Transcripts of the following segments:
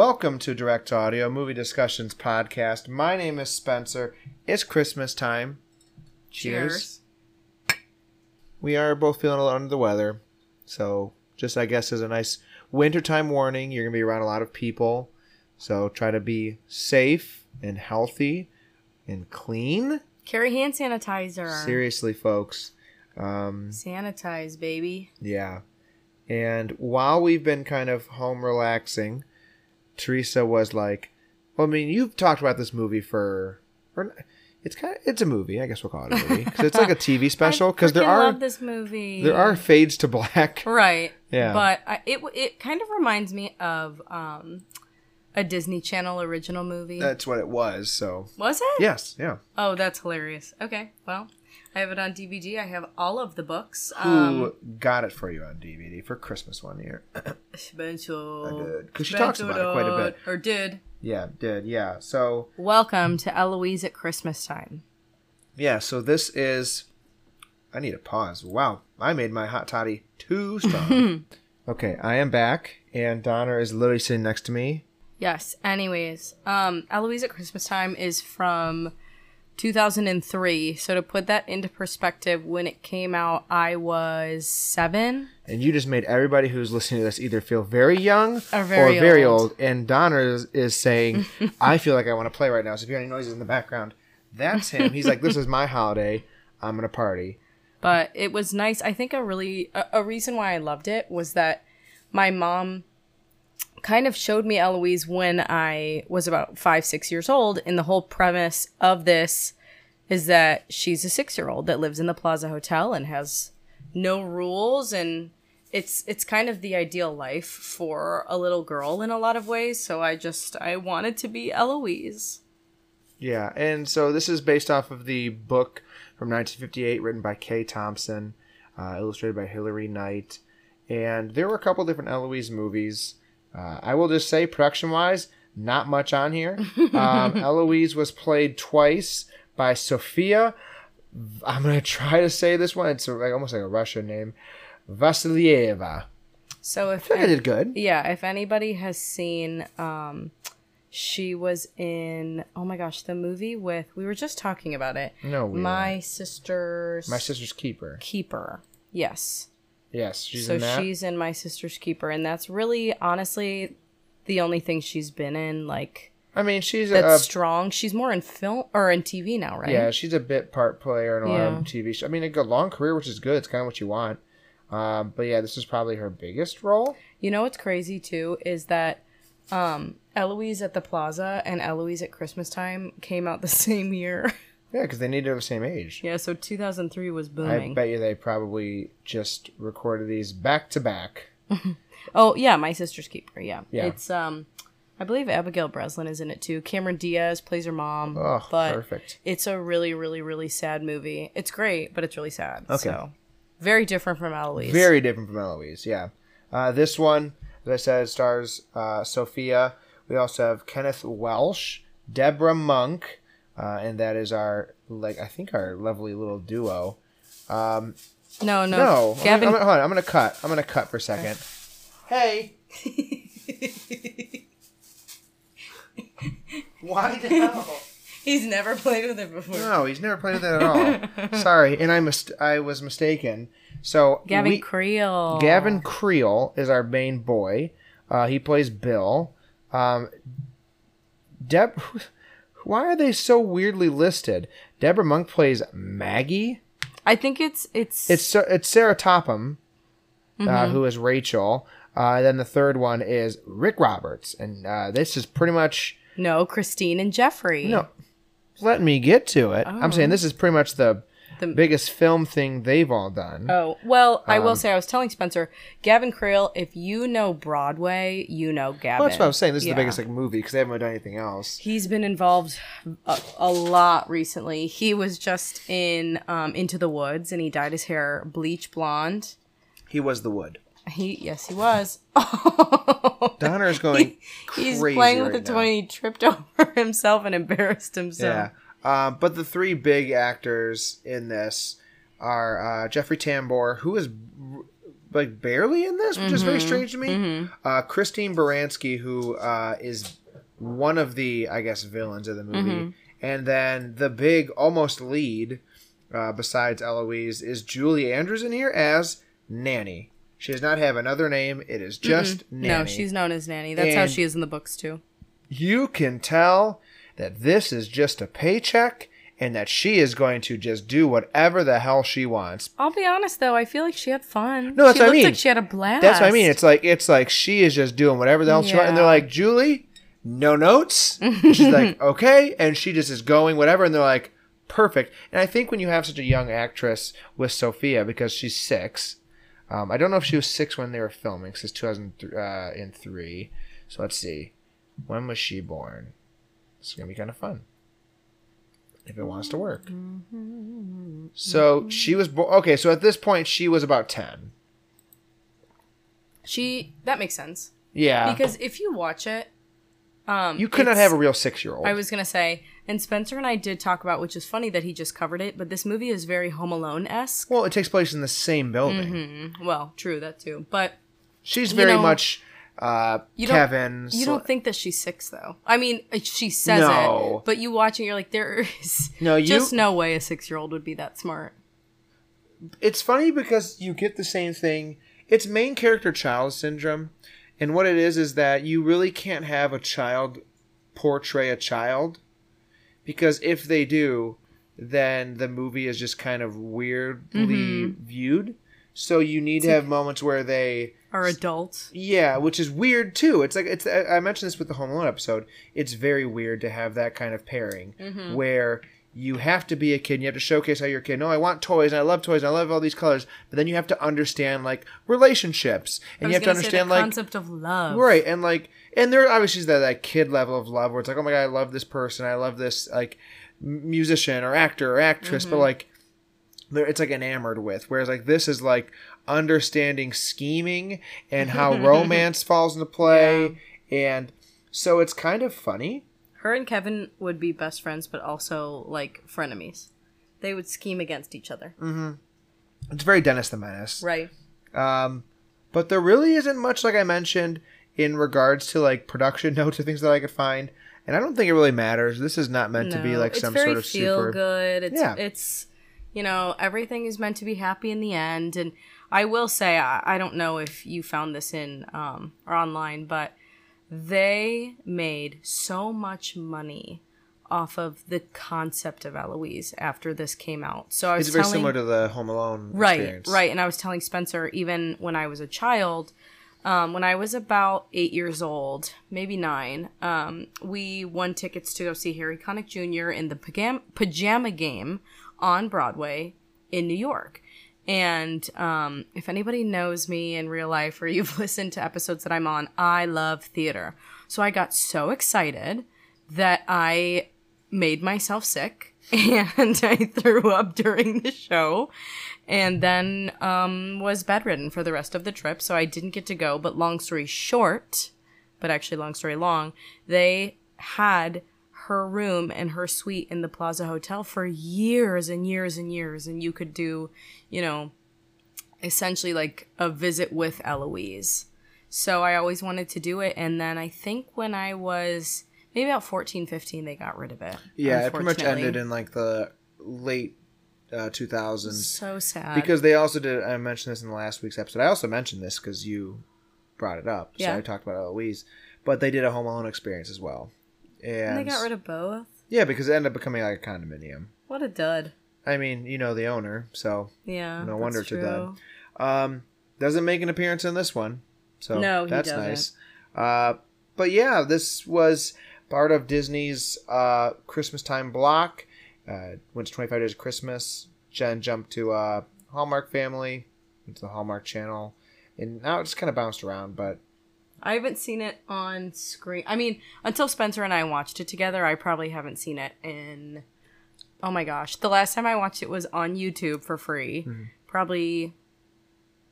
Welcome to Direct Audio Movie Discussions Podcast. My name is Spencer. It's Christmas time. Cheers. We are both feeling a little under the weather. So, just I guess as a nice wintertime warning, you're going to be around a lot of people. So, try to be safe and healthy and clean. Carry hand sanitizer. Seriously, folks. Um, Sanitize, baby. Yeah. And while we've been kind of home relaxing, Theresa was like, well, I mean, you've talked about this movie for, or it's kind of, it's a movie. I guess we'll call it a movie because it's like a TV special. Because there are love this movie. there are fades to black. right. Yeah. But I, it it kind of reminds me of um a Disney Channel original movie. That's what it was. So Was it? yes, yeah. Oh, that's hilarious. Okay. Well, I have it on DVD. I have all of the books. Who Um, got it for you on DVD for Christmas one year? Spencer. I did, 'cause she talks about it quite a bit. Or did. yeah, did yeah. So Welcome to Eloise at Christmas time. yeah, so this is. I need a pause. Wow, I made my hot toddy too strong. okay, I am back, and Donna is literally sitting next to me. Yes. Anyways, um, Eloise at Christmas time is from 2003. So to put that into perspective, when it came out, I was seven. And you just made everybody who's listening to this either feel very young Or very very old. old. And Donna is, is saying, I feel like I want to play right now. So if you hear any noises in the background, that's him. He's like, this is my holiday. I'm going to party. But it was nice. I think a really a, a reason why I loved it was that my mom kind of showed me Eloise when I was about five, six years old. And the whole premise of this is that she's a six year old that lives in the Plaza Hotel and has no rules and it's it's kind of the ideal life for a little girl in a lot of ways. So I just I wanted to be Eloise. Yeah. And so this is based off of the book from 1958 written by Kay Thompson, uh, illustrated by Hilary Knight. And there were a couple different Eloise movies. Uh, I will just say, production wise, not much on here. Um, Eloise was played twice by Sofia. I'm gonna try to say this one. It's like almost like a Russian name, Vassilieva. So if I I did good. Yeah, if anybody has seen um she was in oh my gosh, the movie with we were just talking about it. No, we My sister's My sister's keeper. keeper. Yes. Yes, she's so in that. she's in My Sister's Keeper and that's really honestly the only thing she's been in like I mean, she's that's a strong. She's more in film or in TV now, right? yeah, she's a bit part player in a lot of TV shows. I mean, a good long career, which is good. It's kind of what you want. Um, but yeah, this is probably her biggest role. You know what's crazy too is that um Eloise at the Plaza and Eloise at Christmas time came out the same year. Yeah, because they need to have the same age. yeah, so 2003 was booming. I bet you they probably just recorded these back to back. Oh yeah, my sister's keeper. Yeah. Yeah. It's um, I believe Abigail Breslin is in it too. Cameron Diaz plays her mom. Oh, but perfect. It's a really, really, really sad movie. It's great, but it's really sad. Okay. So very different from Eloise. Very different from Eloise. Yeah, uh, this one, as I said, stars uh, Sofia. We also have Kenneth Welsh, Deborah Monk, uh, and that is our like I think our lovely little duo. Um, no, no, No, Gavin. I'm, I'm, hold on. I'm gonna cut. I'm gonna cut for a second. Hey. Why the hell? He's never played with it before. No, he's never played with that at all. Sorry, and I mist- I was mistaken. So Gavin we- Creel. Gavin Creel is our main boy. Uh, he plays Bill. Um, Deb. Why are they so weirdly listed? Deborah Monk plays Maggie. I think it's it's It's Sa- it's Sarah Topham, uh, Mm-hmm. who is Rachel. Uh, then the third one is Rick Roberts, and uh, this is pretty much no Christine and Jeffrey. no. Let me get to it. I'm saying this is pretty much the, The- biggest film thing they've all done. Oh well, I Um, will say I was telling Spencer, Gavin Creel. If you know Broadway, you know Gavin. well, that's what I was saying. This is Yeah. the biggest like movie because they haven't done anything else. He's been involved a, a lot recently. He was just in um, Into the Woods, and he dyed his hair bleach blonde. He was the wood. He yes, he was. Donner is going He's crazy playing with right the now. toy. He tripped over himself and embarrassed himself. Yeah. Um, but the three big actors in this are uh, Jeffrey Tambor, who is like barely in this, which is very Mm-hmm. strange to me. Uh, Christine Baranski, who uh, is one of the I guess villains of the movie, Mm-hmm. and then the big almost lead, uh, besides Eloise, is Julie Andrews in here as Nanny. She does not have another name. It is just Nanny. No, she's known as Nanny. That's how she is in the books too. you can tell that this is just a paycheck and that she is going to just do whatever the hell she wants. I'll be honest though, I feel like she had fun. No, that's she what I mean. like she had a blast. That's what I mean. It's like it's like she is just doing whatever the hell she wants, and they're like, Julie, no notes. And she's like, okay, and she just is going whatever, and they're like, perfect. And I think when you have such a young actress with Sofia, because she's six, um, I don't know if she was six when they were filming, thousand and three. So let's see, when was she born? It's gonna be kind of fun if it wants to work. So she was bo- okay. So at this point, she was about ten. she that makes sense. Yeah, Because if you watch it, um you could not it's- have a real six-year-old. I was gonna say, and Spencer and I did talk about, which is funny that he just covered it, but this movie is very Home Alone esque. Well, it takes place in the same building. Mm-hmm. Well, true that too, but She's You very know, much uh, you don't- Kevin. you don't think that she's six though. I mean, uh, she says No. it, but you watch it, you're like, there is No, you- just no way a six year old would be that smart. it's funny because you get the same thing. It's main character child syndrome, and what it is is that you really can't have a child portray a child because if they do, then the movie is just kind of weirdly Mm-hmm. viewed. So you need to have moments where they Or adults. Yeah, which is weird too. It's like it's. I mentioned this with the Home Alone episode. It's very weird to have that kind of pairing Mm-hmm. where you have to be a kid. and You have to showcase how you're a kid. No, I want toys. And I love toys. And I love all these colors. But then you have to understand like relationships, and you have to understand like concept of love. right and like and there obviously is that that kid level of love where it's like oh my god I love this person. I love this like musician or actor or actress. Mm-hmm. But like it's like enamored with whereas like this is like understanding scheming and how romance falls into play and so it's kind of funny Her and Kevin would be best friends, but also like frenemies. They would scheme against each other. it's very dennis the menace Right. um but there really isn't much like i mentioned in regards to like production notes or things that i could find and i don't think it really matters this is not meant to be like some very sort of feel super good. It's Yeah. it's you know everything is meant to be happy in the end. And I will say I, I don't know if you found this in um or online, but they made so much money off of the concept of Eloise after this came out. So I was it's very telling, similar to the home alone right experience. right and i was telling spencer even when i was a child um, when i was about eight years old maybe nine um, we won tickets to go see harry connick jr in the pajama, pajama game on broadway in new york and um, if anybody knows me in real life or you've listened to episodes that i'm on i love theater so i got so excited that i made myself sick and I threw up during the show and then um, was bedridden for the rest of the trip. So I didn't get to go. But long story short, but actually, long story long, they had her room and her suite in the Plaza Hotel for years and years and years. And you could do, you know, essentially like a visit with Eloise. So I always wanted to do it. And then I think when I was maybe about 14, 15, they got rid of it. Yeah, it pretty much ended in like the late uh, 2000s So sad. because they also did. I mentioned this in the last week's episode. I also mentioned this because you brought it up. So Yeah. I talked about Eloise, but they did a Home Alone experience as well. And, And they got rid of both. yeah, because it ended up becoming like a condominium. What a dud. I mean, you know the owner, so Yeah. No wonder it's a dud. um, doesn't make an appearance in this one. So No, that's nice. Uh, but yeah, this was part of Disney's uh, Christmas time block. Uh, went to 25 Days of Christmas. Jen jumped to uh, Hallmark Family, went to the Hallmark Channel, and now it's kind of bounced around. But I haven't seen it on screen. I mean, until Spencer and I watched it together, I probably haven't seen it in. Oh my gosh. The last time I watched it was on YouTube for free. Mm-hmm. Probably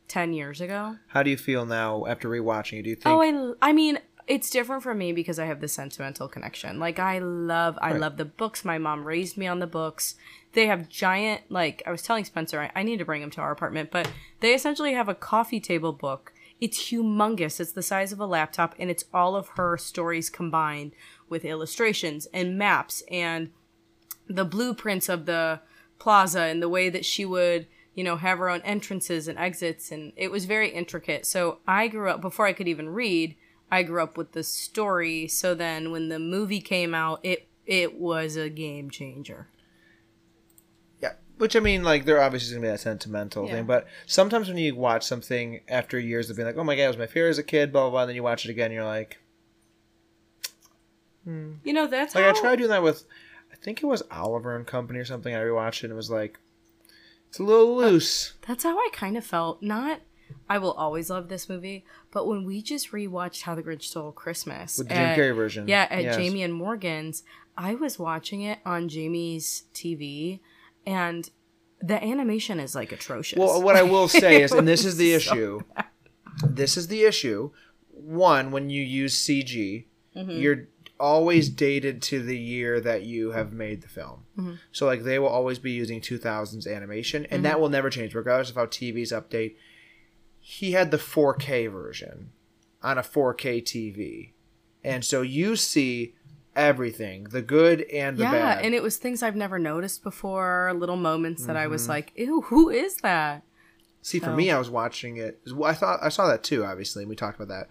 10 years ago. how do you feel now after rewatching it? Do you think? Oh, I, I mean, it's different for me because I have the sentimental connection. Like I love I Right. love the books. My mom raised me on the books. They have giant like I was telling Spencer I, I need to bring him to our apartment, but they essentially have a coffee table book. It's humongous. It's the size of a laptop and it's all of her stories combined with illustrations and maps and the blueprints of the plaza and the way that she would you know have her own entrances and exits and it was very intricate. So i grew up before i could even read i grew up with the story. So then when the movie came out it it was a game changer which I mean, like, there obviously is gonna be that sentimental Yeah. thing, but sometimes when you watch something after years of being like, "Oh my god, it was my favorite as a kid," blah blah blah, and then you watch it again, you're like, hmm. you know that's like how I tried doing that with, I think it was Oliver and Company or something. I rewatched it, and it was like, it's a little uh, loose. that's how i kind of felt not i will always love this movie but when we just rewatched how the grinch stole christmas With the Jim Carrey version. Yeah, at Yes. Jamie and Morgan's, I was watching it on Jamie's TV, and the animation is like atrocious. Well, what I will say is, and this is the was so issue. This is the issue. One, when you use CG, Mm-hmm. you're always dated to the year that you have made the film. Mm-hmm. So, like, they will always be using 2000s animation, and Mm-hmm. that will never change, regardless of how TVs update. He had the 4K version on a 4K TV, and so you see everything the good and the yeah, bad. and it was things I've never noticed before, little moments that I Mm-hmm. was like, "Ew, who is that?" See, for me, I was watching it. I thought I saw that too. Obviously, and we talked about that.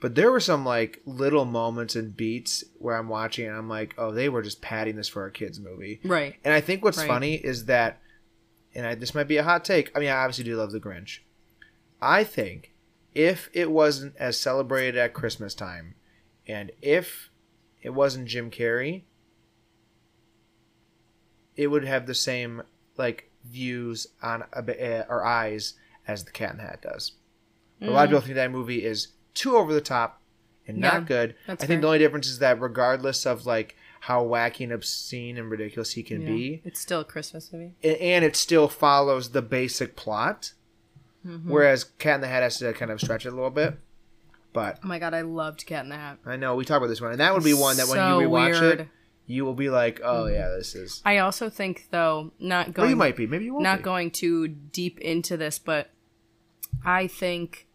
But there were some like little moments and beats where I'm watching and I'm like, oh, they were just padding this for a kids movie. Right. And I think what's Right. funny is that, and I, this might be a hot take. I mean, I obviously do love the Grinch. I think if it wasn't as celebrated at Christmas time, and if it wasn't Jim Carrey, it would have the same like views on uh, or eyes as the Cat in the Hat does. A lot of people think that movie is too over the top and not good. I think fair. the only difference is that regardless of like how wacky and obscene and ridiculous he can Yeah. be, It's still a Christmas movie. a- and it still follows the basic plot. Mm-hmm. Whereas Cat in the Hat has to kind of stretch it a little bit. But Oh my god, I loved Cat in the Hat. I know we talked about this one, and that would be one that when So you rewatch weird. it, you will be like, "Oh yeah, this is." I also think though, not Or going you might be, maybe you won't. not be. going too deep into this, but I think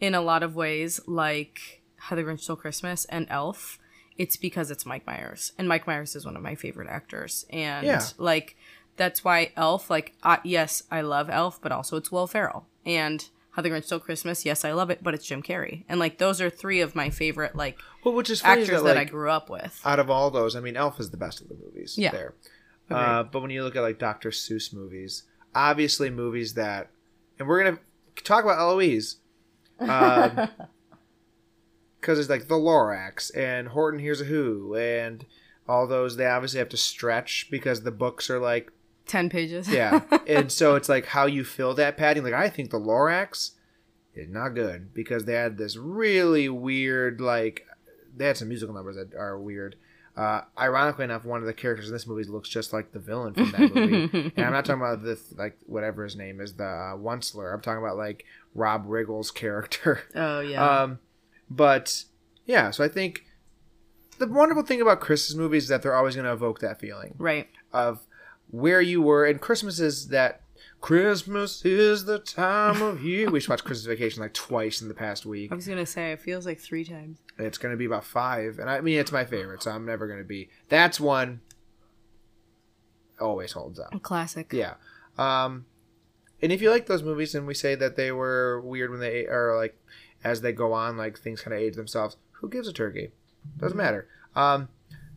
in a lot of ways, like How the Grinch Stole Christmas and Elf, it's because it's Mike Myers, and Mike Myers is one of my favorite actors, and Yeah. like that's why Elf, like, uh, yes, I love Elf, but also it's Will Ferrell, and How the Grinch Stole Christmas, yes, I love it, but it's Jim Carrey, and like those are three of my favorite like Well, which is actors that, that, I grew up with. out of all those, I mean, Elf is the best of the movies. Yeah. There. Uh, but when you look at like Dr. Seuss movies, obviously movies that, and we're gonna talk about Eloise, because it's like the Lorax and Horton Hears a Who and all those. They obviously have to stretch because the books are like Ten pages. yeah, and so it's like how you fill that padding. Like I think the Lorax is not good because they had this really weird like they had some musical numbers that are weird. Uh, ironically enough, one of the characters in this movie looks just like the villain from that movie. and I'm not talking about the like whatever his name is, the uh, Onceler. I'm talking about like Rob Riggle's character. oh yeah. Um, but yeah, so I think the wonderful thing about Christmas movies is that they're always going to evoke that feeling right. of where you were. And Christmas is that Christmas is the time of year. We should watch Christmas Vacation like twice in the past week. I was gonna say it feels like three times. It's going to be about five, and I mean it's my favorite, so I'm never going to be. That's one. Always holds up. Classic. Yeah. Um, and if you like those movies, and we say that they were weird when they are like as they go on, like things kind of age themselves. Who gives a turkey? Doesn't matter. Um,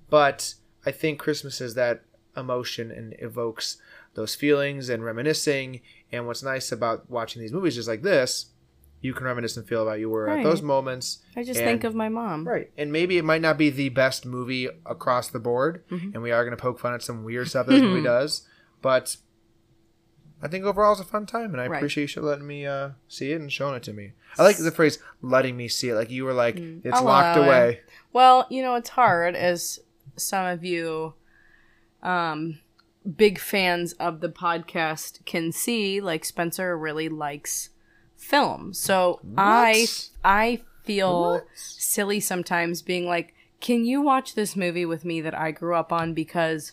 but I think Christmas is that emotion and evokes those feelings and reminiscing. And what's nice about watching these movies just like this, you can reminisce and feel about you were at those moments. I just And- think of my mom. Right. And maybe it might not be the best movie across the board, Mm-hmm. and we are going to poke fun at some weird stuff this movie does, but I think overall it's a fun time, and I Right. appreciate you letting me uh, see it and showing it to me. I like the phrase "letting me see it," like you were like, "It's Mm. I'll locked allow it. away." Well, you know, it's hard as some of you um big fans of the podcast can see, like Spencer really likes film. So I I feel What? silly sometimes being like, "Can you watch this movie with me that I grew up on because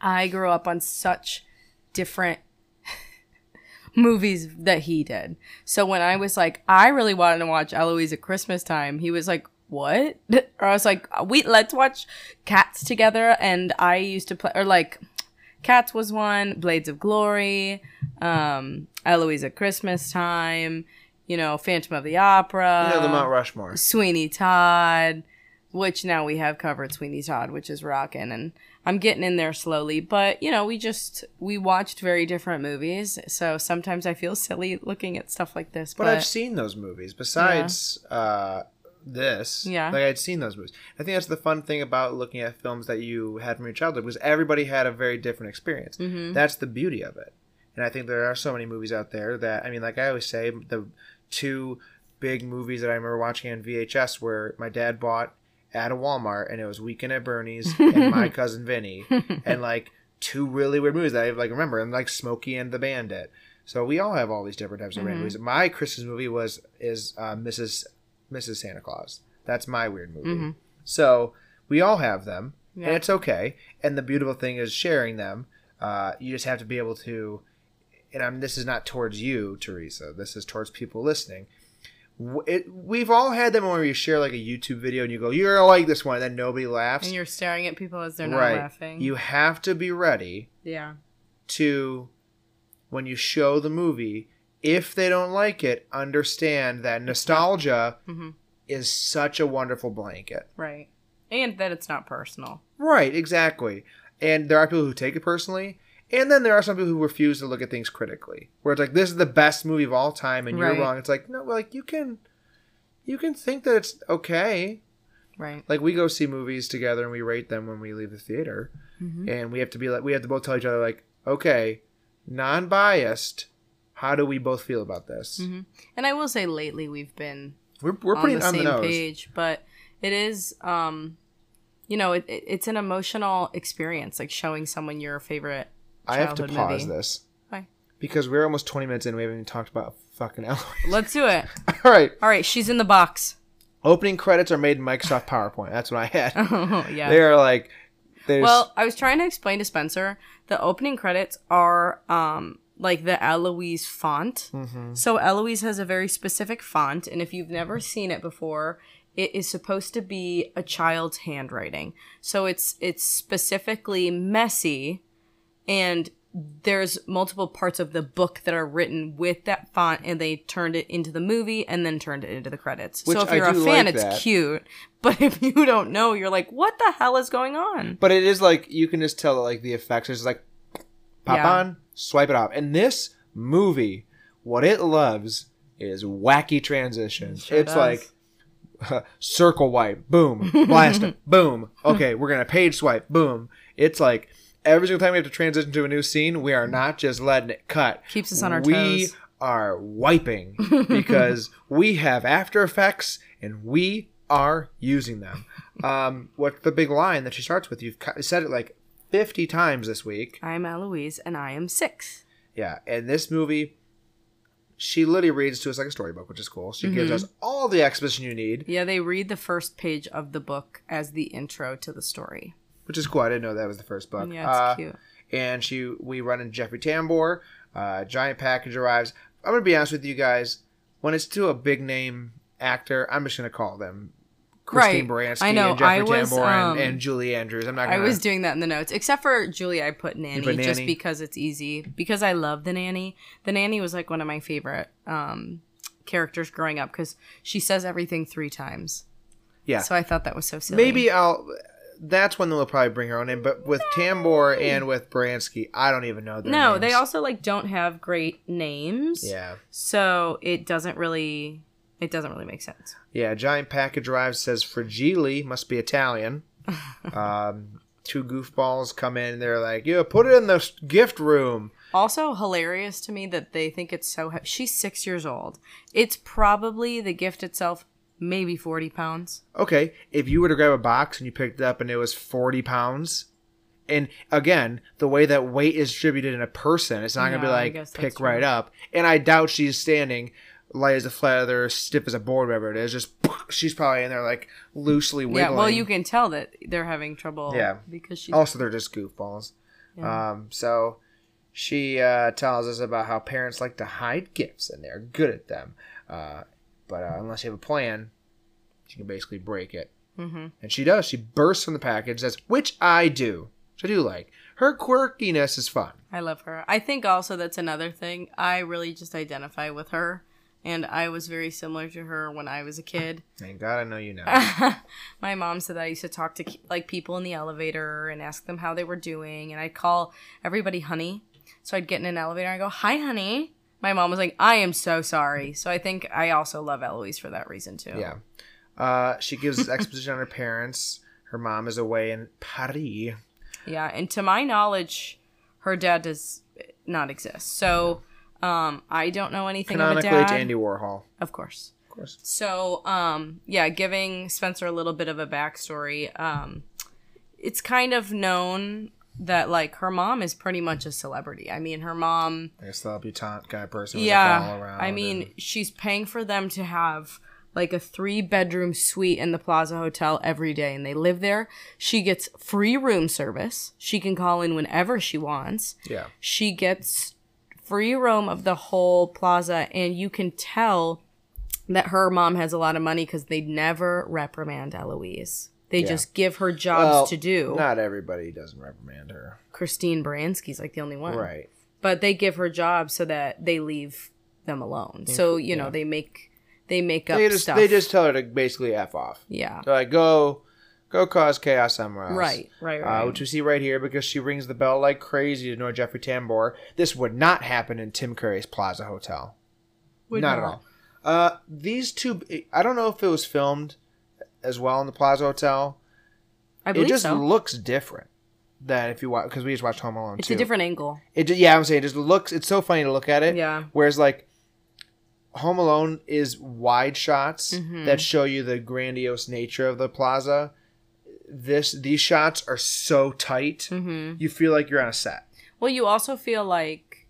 I grew up on such different movies that he did." So when I was like, I really wanted to watch Eloise at Christmas time, he was like, "What?" Or I was like, "We let's watch Cats together." And I used to play or like Cats was one, Blades of Glory, um, Eloise at Christmas time, you know, Phantom of the Opera, You know the Mount Rushmore. Sweeney Todd, which now we have covered Sweeney Todd, which is rocking, and I'm getting in there slowly. But you know, we just we watched very different movies, so sometimes I feel silly looking at stuff like this. But, But, I've seen those movies. Besides uh, this, Yeah. like I'd seen those movies. I think that's the fun thing about looking at films that you had from your childhood was everybody had a very different experience. Mm-hmm. That's the beauty of it. And I think there are so many movies out there that I mean, like I always say, the two big movies that I remember watching on VHS were my dad bought at a Walmart, and it was Weekend at Bernie's and My Cousin Vinny, and like two really weird movies that I like remember, and like Smokey and the Bandit. So we all have all these different types of Mm-hmm. movies. My Christmas movie was is uh, Mrs. Mrs. Santa Claus. That's my weird movie. So we all have them, Yeah. and it's okay. And the beautiful thing is sharing them. Uh, you just have to be able to. And I'm, this is not towards you, Theresa. This is towards people listening. It, we've all had them where you share like a YouTube video and you go, "You're gonna like this one," and then nobody laughs. and you're staring at people as they're not right. laughing. You have to be ready yeah. to when you show the movie if they don't like it understand that nostalgia Mhm. is such a wonderful blanket Right. And that it's not personal. right exactly and there are people who take it personally and then there are some people who refuse to look at things critically where it's like this is the best movie of all time and you're wrong it's like no like you can you can think that it's okay Right. like we go see movies together and we rate them when we leave the theater and we have to be like we have to both tell each other like okay non-biased how do we both feel about this And I will say lately we've been we're, we're on pretty the on the, same nose page, but it is um you know, it, it, it's an emotional experience like showing someone your favorite i have to pause movie. this Why? because we're almost 20 minutes in we haven't even talked about fucking Eloise. Let's do it. all right All right, she's in the box. opening credits are made in microsoft powerpoint that's what i had Oh, yeah. they are like there's Well, I was trying to explain to Spencer the opening credits are um like the Eloise font. Mm-hmm. So Eloise has a very specific font, and if you've never seen it before, it is supposed to be a child's handwriting. So it's it's specifically messy, and there's multiple parts of the book that are written with that font, and they turned it into the movie and then turned it into the credits. Which so if I you're a fan, like it's that. cute. But if you don't know, you're like, what the hell is going on? but it is like you can just tell like the effects it's like pop Yeah. on swipe it off. And this movie what it loves is wacky transitions. Sure it's does. like circle wipe boom blast it boom. Okay we're gonna page swipe boom. It's like every single time we have to transition to a new scene we are not just letting it cut. Keeps us on our we toes. are wiping because we have after effects and we are using them. Um what's the big line that she starts with? You've said it like 50 times this week I'm Eloise, and I am six. yeah, and this movie, she literally reads to us like a storybook, which is cool. She gives Mm-hmm. us all the exposition you need, Yeah, they read the first page of the book as the intro to the story. which is cool. I didn't know that was the first book. Yeah, it's Uh, cute. And she, we run into Jeffrey Tambor. Uh, giant package arrives. I'm gonna be honest with you guys. When it's to a big name actor, I'm just gonna call them Christine Right. Baranski I know, and Jeffrey I was, Tambor um, and, and Julie Andrews. I'm not. I Gonna, was doing that in the notes, except for Julie. I put nanny, put just because it's easy. Because I love the nanny. The nanny was like one of my favorite um, characters growing up because she says everything three times. Yeah. So I thought that was so silly. Maybe I'll. That's when they'll probably bring her own in. But with Tambor and with Baranski, I don't even know their no, names. they also like don't have great names. Yeah. So it doesn't really, it doesn't really make sense. Yeah, giant package arrives. Says Fragile must be Italian. um, two goofballs come in. They're like, "Yeah, put it in the gift room." Also hilarious to me that they think it's so. He- She's six years old. It's probably the gift itself, maybe forty pounds. Okay, if you were to grab a box and you picked it up and it was forty pounds, and again, the way that weight is distributed in a person, it's not gonna be like guess that's pick true. right up. And I doubt she's standing light as a feather, stiff as a board, whatever it is. Just she's probably in there like loosely wiggling. Yeah, well, you can tell that they're having trouble. Yeah. because she's Also, they're just goofballs. Um, so she uh, tells us about how parents like to hide gifts and they're good at them. Uh, but uh, unless you have a plan, she can basically break it. Mm-hmm. And she does. She bursts from the package, says, which I do, which I do like. Her quirkiness is fun. I love her. I think also that's another thing. I really just identify with her, and I was very similar to her when I was a kid. Thank God I know you now. My mom said that I used to talk to like people in the elevator and ask them how they were doing, and I'd call everybody honey. So I'd get in an elevator and I go, "Hi, honey." My mom was like, "I am so sorry." So I think I also love Eloise for that reason too. yeah. Uh, she gives exposition on her parents. Her mom is away in Paris. Yeah, and to my knowledge, her dad does not exist. So um, I don't know anything of a Canonically, dad. it's Andy Warhol. Of course. Of course. So, um, yeah, giving Spencer a little bit of a backstory. Um, it's kind of known that like her mom is pretty much a celebrity. I mean, her mom, Like a celebutante kind of person. yeah. around I mean, and- she's paying for them to have like a three bedroom suite in the Plaza Hotel every day, and they live there. She gets free room service. She can call in whenever she wants. yeah. She gets free roam of the whole plaza, and you can tell that her mom has a lot of money because they never reprimand Eloise. They just give her jobs Well, to do. Not everybody doesn't reprimand her. Christine Baranski's like the only one. Right. But they give her jobs so that they leave them alone. So, you know, they make they make up They just stuff. they just tell her to basically f off. yeah. They're like go go cause chaos somewhere else. Right, right, right. Uh, which we see right here because she rings the bell like crazy to annoy Jeffrey Tambor. This would not happen in Tim Curry's Plaza Hotel. Would not, at all. Uh, these two, I don't know if it was filmed as well in the Plaza Hotel. I believe It just so. looks different than if you watch because we just watched Home Alone it's too. a different angle. It ju- yeah, I'm saying it just looks. It's so funny to look at it. Yeah. Whereas like Home Alone is wide shots Mm-hmm. that show you the grandiose nature of the plaza. This these shots are so tight. Mm-hmm. You feel like you're on a set. Well, you also feel like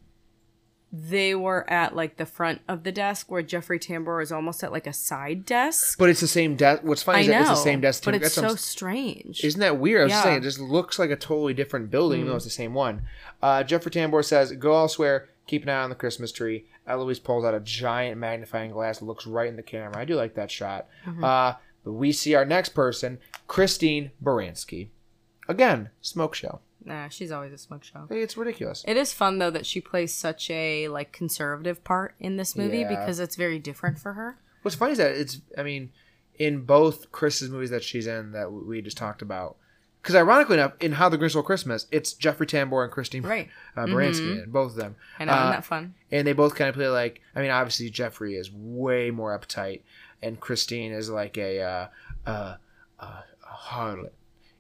they were at like the front of the desk where Jeffrey Tambor is almost at like a side desk. But it's the same desk. What's funny I is know, that it's the same desk. but too. it's That's so strange. Isn't that weird? I was Yeah. saying, it just looks like a totally different building, even though it's the same one. Uh, Jeffrey Tambor says, "Go elsewhere. Keep an eye on the Christmas tree." Eloise pulls out a giant magnifying glass, looks right in the camera. I do like that shot. Uh, but we see our next person, Christine Baranski. Again, smoke show. Nah, she's always a smoke show. It's ridiculous. It is fun though that she plays such a like conservative part in this movie Yeah. because it's very different for her. What's funny is that it's, I mean, in both Chris's movies that she's in that we just talked about, because ironically enough, in How the Grinch Stole Christmas, it's Jeffrey Tambor and Christine Right. uh, Baranski in both of them. I know, Uh, isn't that fun? and they both kind of play like I mean obviously Jeffrey is way more uptight and Christine is like a uh, uh, uh, harlot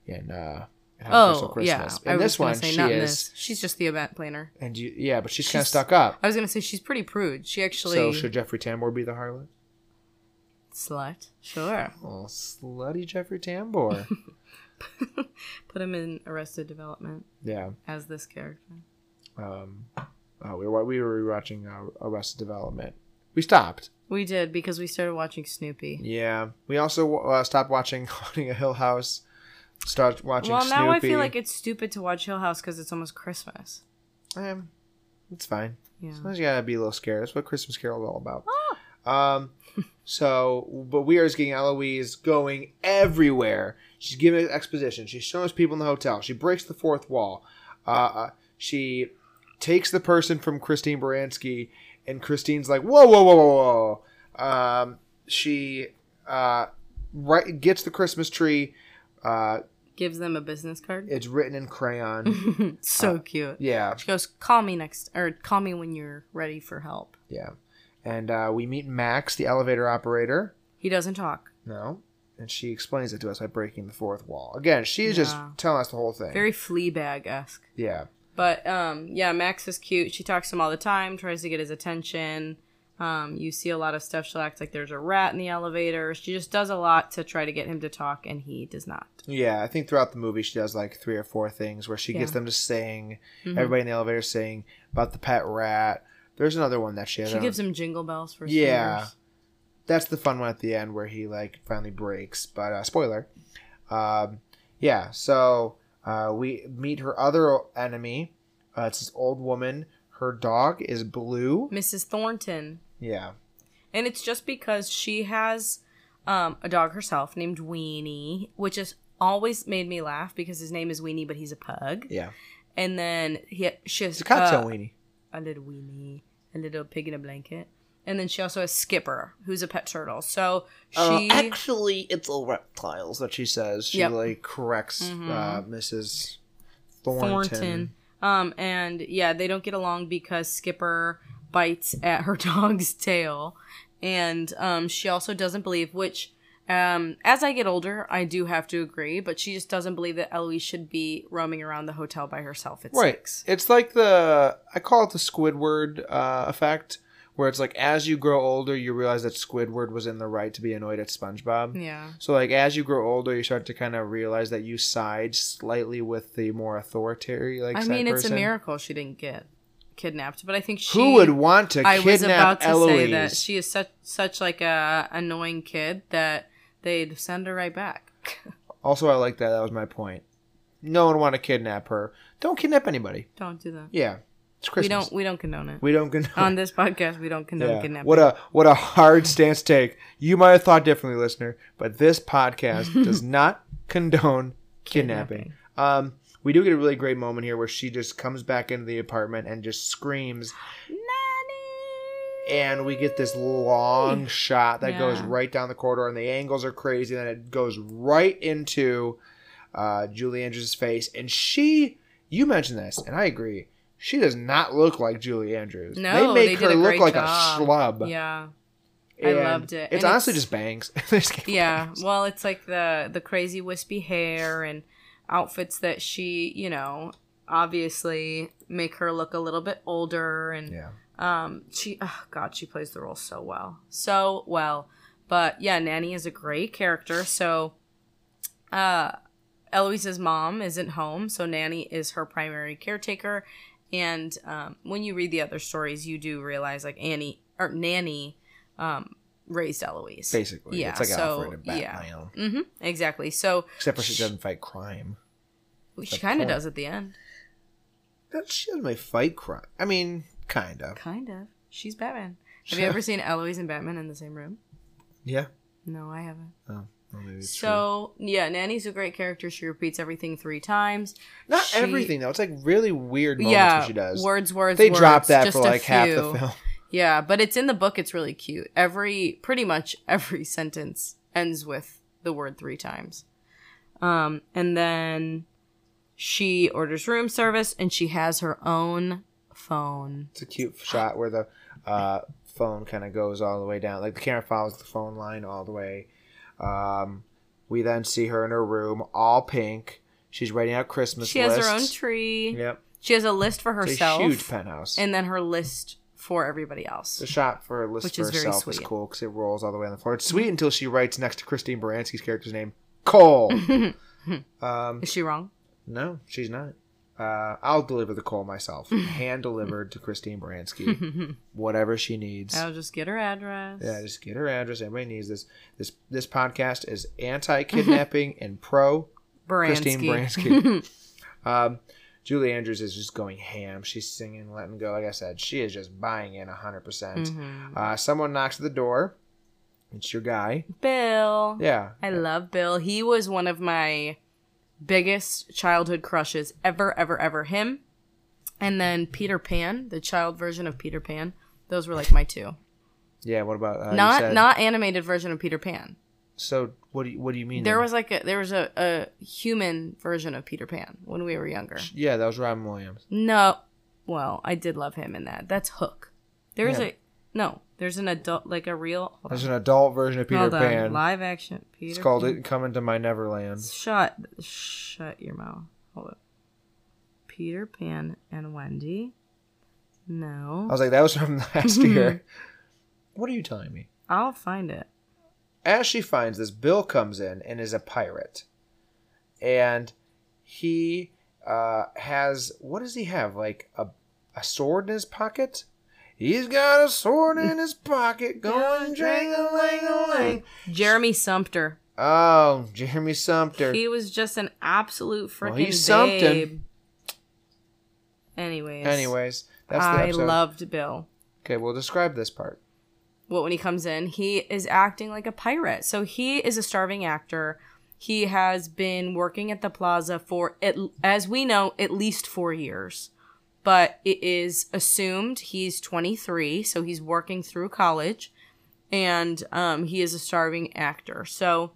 in uh in How to Kill Oh yeah, Christmas. I In was this gonna one say she not is this. She's just the event planner. and you yeah but she's, kind of stuck up. I was gonna say she's pretty prude. She actually So should Jeffrey Tambor be the harlot? slut. Sure, Oh slutty Jeffrey Tambor. put him in Arrested Development yeah. as this character. Um oh, we were we were rewatching uh, Arrested Development. We stopped. We did because we started watching Snoopy. Yeah. We also uh, stopped watching Haunting a Hill House. Start watching Well, now I feel like it's stupid to watch Hill House because it's almost Christmas. Um, it's fine. Yeah. Sometimes you gotta be a little scared. That's what Christmas Carol is all about. Um, so, but we are just getting Eloise going everywhere. She's giving exposition. She's showing us people in the hotel. She breaks the fourth wall. Uh, uh, she takes the person from Christine Baranski, and Christine's like, "Whoa, whoa, whoa, whoa!" whoa. Um, she uh, right gets the Christmas tree. Uh, Gives them a business card. it's written in crayon. so cute. yeah, She goes, "Call me next, or call me when you're ready for help." yeah. And uh, we meet Max, the elevator operator. He doesn't talk. No. And she explains it to us by breaking the fourth wall. Again, she's just Yeah. telling us the whole thing. Very Fleabag esque. yeah. But um, yeah, Max is cute. She talks to him all the time, tries to get his attention. Um, you see a lot of stuff. She'll act like there's a rat in the elevator. She just does a lot to try to get him to talk, and he does not. Yeah, I think throughout the movie she does like three or four things where she gets them to sing. Mm-hmm. Everybody in the elevator sing about the pet rat. There's another one that she has. She gives him jingle bells for Yeah. That's the fun one at the end where he like finally breaks. But uh, spoiler, um, yeah. So uh, we meet her other enemy. Uh, it's this old woman. Her dog is blue. Mrs. Thornton. Yeah, And it's just because she has um, a dog herself named Weenie, which has always made me laugh because his name is Weenie, but he's a pug. yeah. And then he she has It's a cocktail uh, weenie. a little weenie, a little pig in a blanket. And then she also has Skipper, who's a pet turtle. So she Uh, actually, it's all reptiles that she says. She Yep. Mm-hmm. like corrects uh, Mrs. Thornton. Thornton. Um, and yeah, they don't get along because Skipper bites at her dog's tail, and um, she also doesn't believe. Which, um, as I get older, I do have to agree, but she just doesn't believe that Eloise should be roaming around the hotel by herself at Right. six. It's like the I call it the Squidward uh, effect, where it's like as you grow older, you realize that Squidward was in the right to be annoyed at SpongeBob. Yeah. So like as you grow older, you start to kind of realize that you side slightly with the more authoritarian like. I mean, it's a miracle she didn't get kidnapped, but I think she. Who would want to I was about to Eloise? say that she is such such like a annoying kid that they'd send her right back. Also, I like that. That was my point. No one want to kidnap her. Don't kidnap anybody. don't do that. Yeah, it's We don't. We don't condone it. We don't condone. On this podcast, we don't condone Yeah. kidnapping. What a what a hard stance take. You might have thought differently, listener, but this podcast does not condone kidnapping. Um, we do get a really great moment here where she just comes back into the apartment and just screams, Nanny! and we get this long shot that goes right down the corridor, and the angles are crazy. And then it goes right into uh, Julie Andrews' face, and she. You mentioned this, and I agree. She does not look like Julie Andrews. No, they they make did her look like job. a schlub. Yeah, I loved it. It's And honestly it's- just bangs. They yeah. bangs. Well, it's like the the crazy wispy hair and outfits that she, you know, obviously make her look a little bit older and Yeah. um she oh god she plays the role so well so well but yeah nanny is a great character so uh eloise's mom isn't home so nanny is her primary caretaker and um, when you read the other stories you do realize like annie or nanny um raised eloise Basically. Yeah, It's like so, Alfred and yeah. Mm-hmm exactly so Except for she doesn't fight crime. she kind of does at the end But She doesn't really fight crime. I mean, kind of. kind of she's batman have you ever seen eloise and batman in the same room Yeah. no i haven't Oh, maybe true. So yeah, Nanny's a great character. She repeats everything three times. Not she- everything, though. It's like really weird moments yeah, when she does. words, words. they words, drop that just for like half the few. film. Yeah, but it's in the book. It's really cute. Every pretty much every sentence ends with the word three times. Um, and then she orders room service, and she has her own phone. It's a cute shot where the uh, phone kind of goes all the way down. Like the camera follows the phone line all the way. Um, we then see her in her room, all pink. She's writing out Christmas She has her own tree. Yep. She has a list for herself, a huge penthouse. and then her list for everybody else. The shot for a list Which for is very herself is cool because it rolls all the way on the floor. It's sweet until she writes next to Christine Baranski's character's name, Cole. um, Is she wrong? no, she's not. Uh, I'll deliver the coal myself, hand delivered to Christine Baranski, whatever she needs. I'll just get her address. Yeah, just get her address. Everybody needs this. This this podcast is anti-kidnapping and pro Christine Baranski. Baranski. um, Julie Andrews is just going ham. She's singing, letting go. Like I said, she is just buying in hundred percent. Mhm. Uh, someone knocks at the door. It's your guy. Bill. Yeah. I love Bill. He was one of my biggest childhood crushes ever, ever, ever. Him. And then Peter Pan, the child version of Peter Pan. Those were like my two. Yeah. What about uh, not said- not animated version of Peter Pan. So what do you what do you mean? There then? was like a there was a, a human version of Peter Pan when we were younger. yeah, that was Robin Williams. No. Well, I did love him in that. That's Hook. There's Yeah. a no, there's an adult like a real There's an adult version of Peter. Pan. live action Peter It's called Pan. "It Coming to My Neverland." Shut shut your mouth. Hold up. Peter Pan and Wendy. No. I was like, that was from last year. What are you telling me? I'll find it. as she finds this, Bill comes in and is a pirate, and he uh, has what does he have? Like a a sword in his pocket, He's got a sword in his pocket, going drang a lang a lang. Jeremy Sumpter. Oh, Jeremy Sumpter. He was just an absolute freaking Well, babe. Anyways. Anyways, that's the I loved Bill. okay, we'll describe this part. Well, when he comes in, he is acting like a pirate. So he is a starving actor. He has been working at the plaza for, at, as we know, at least four years. But it is assumed he's 23, so he's working through college, and um, he is a starving actor. So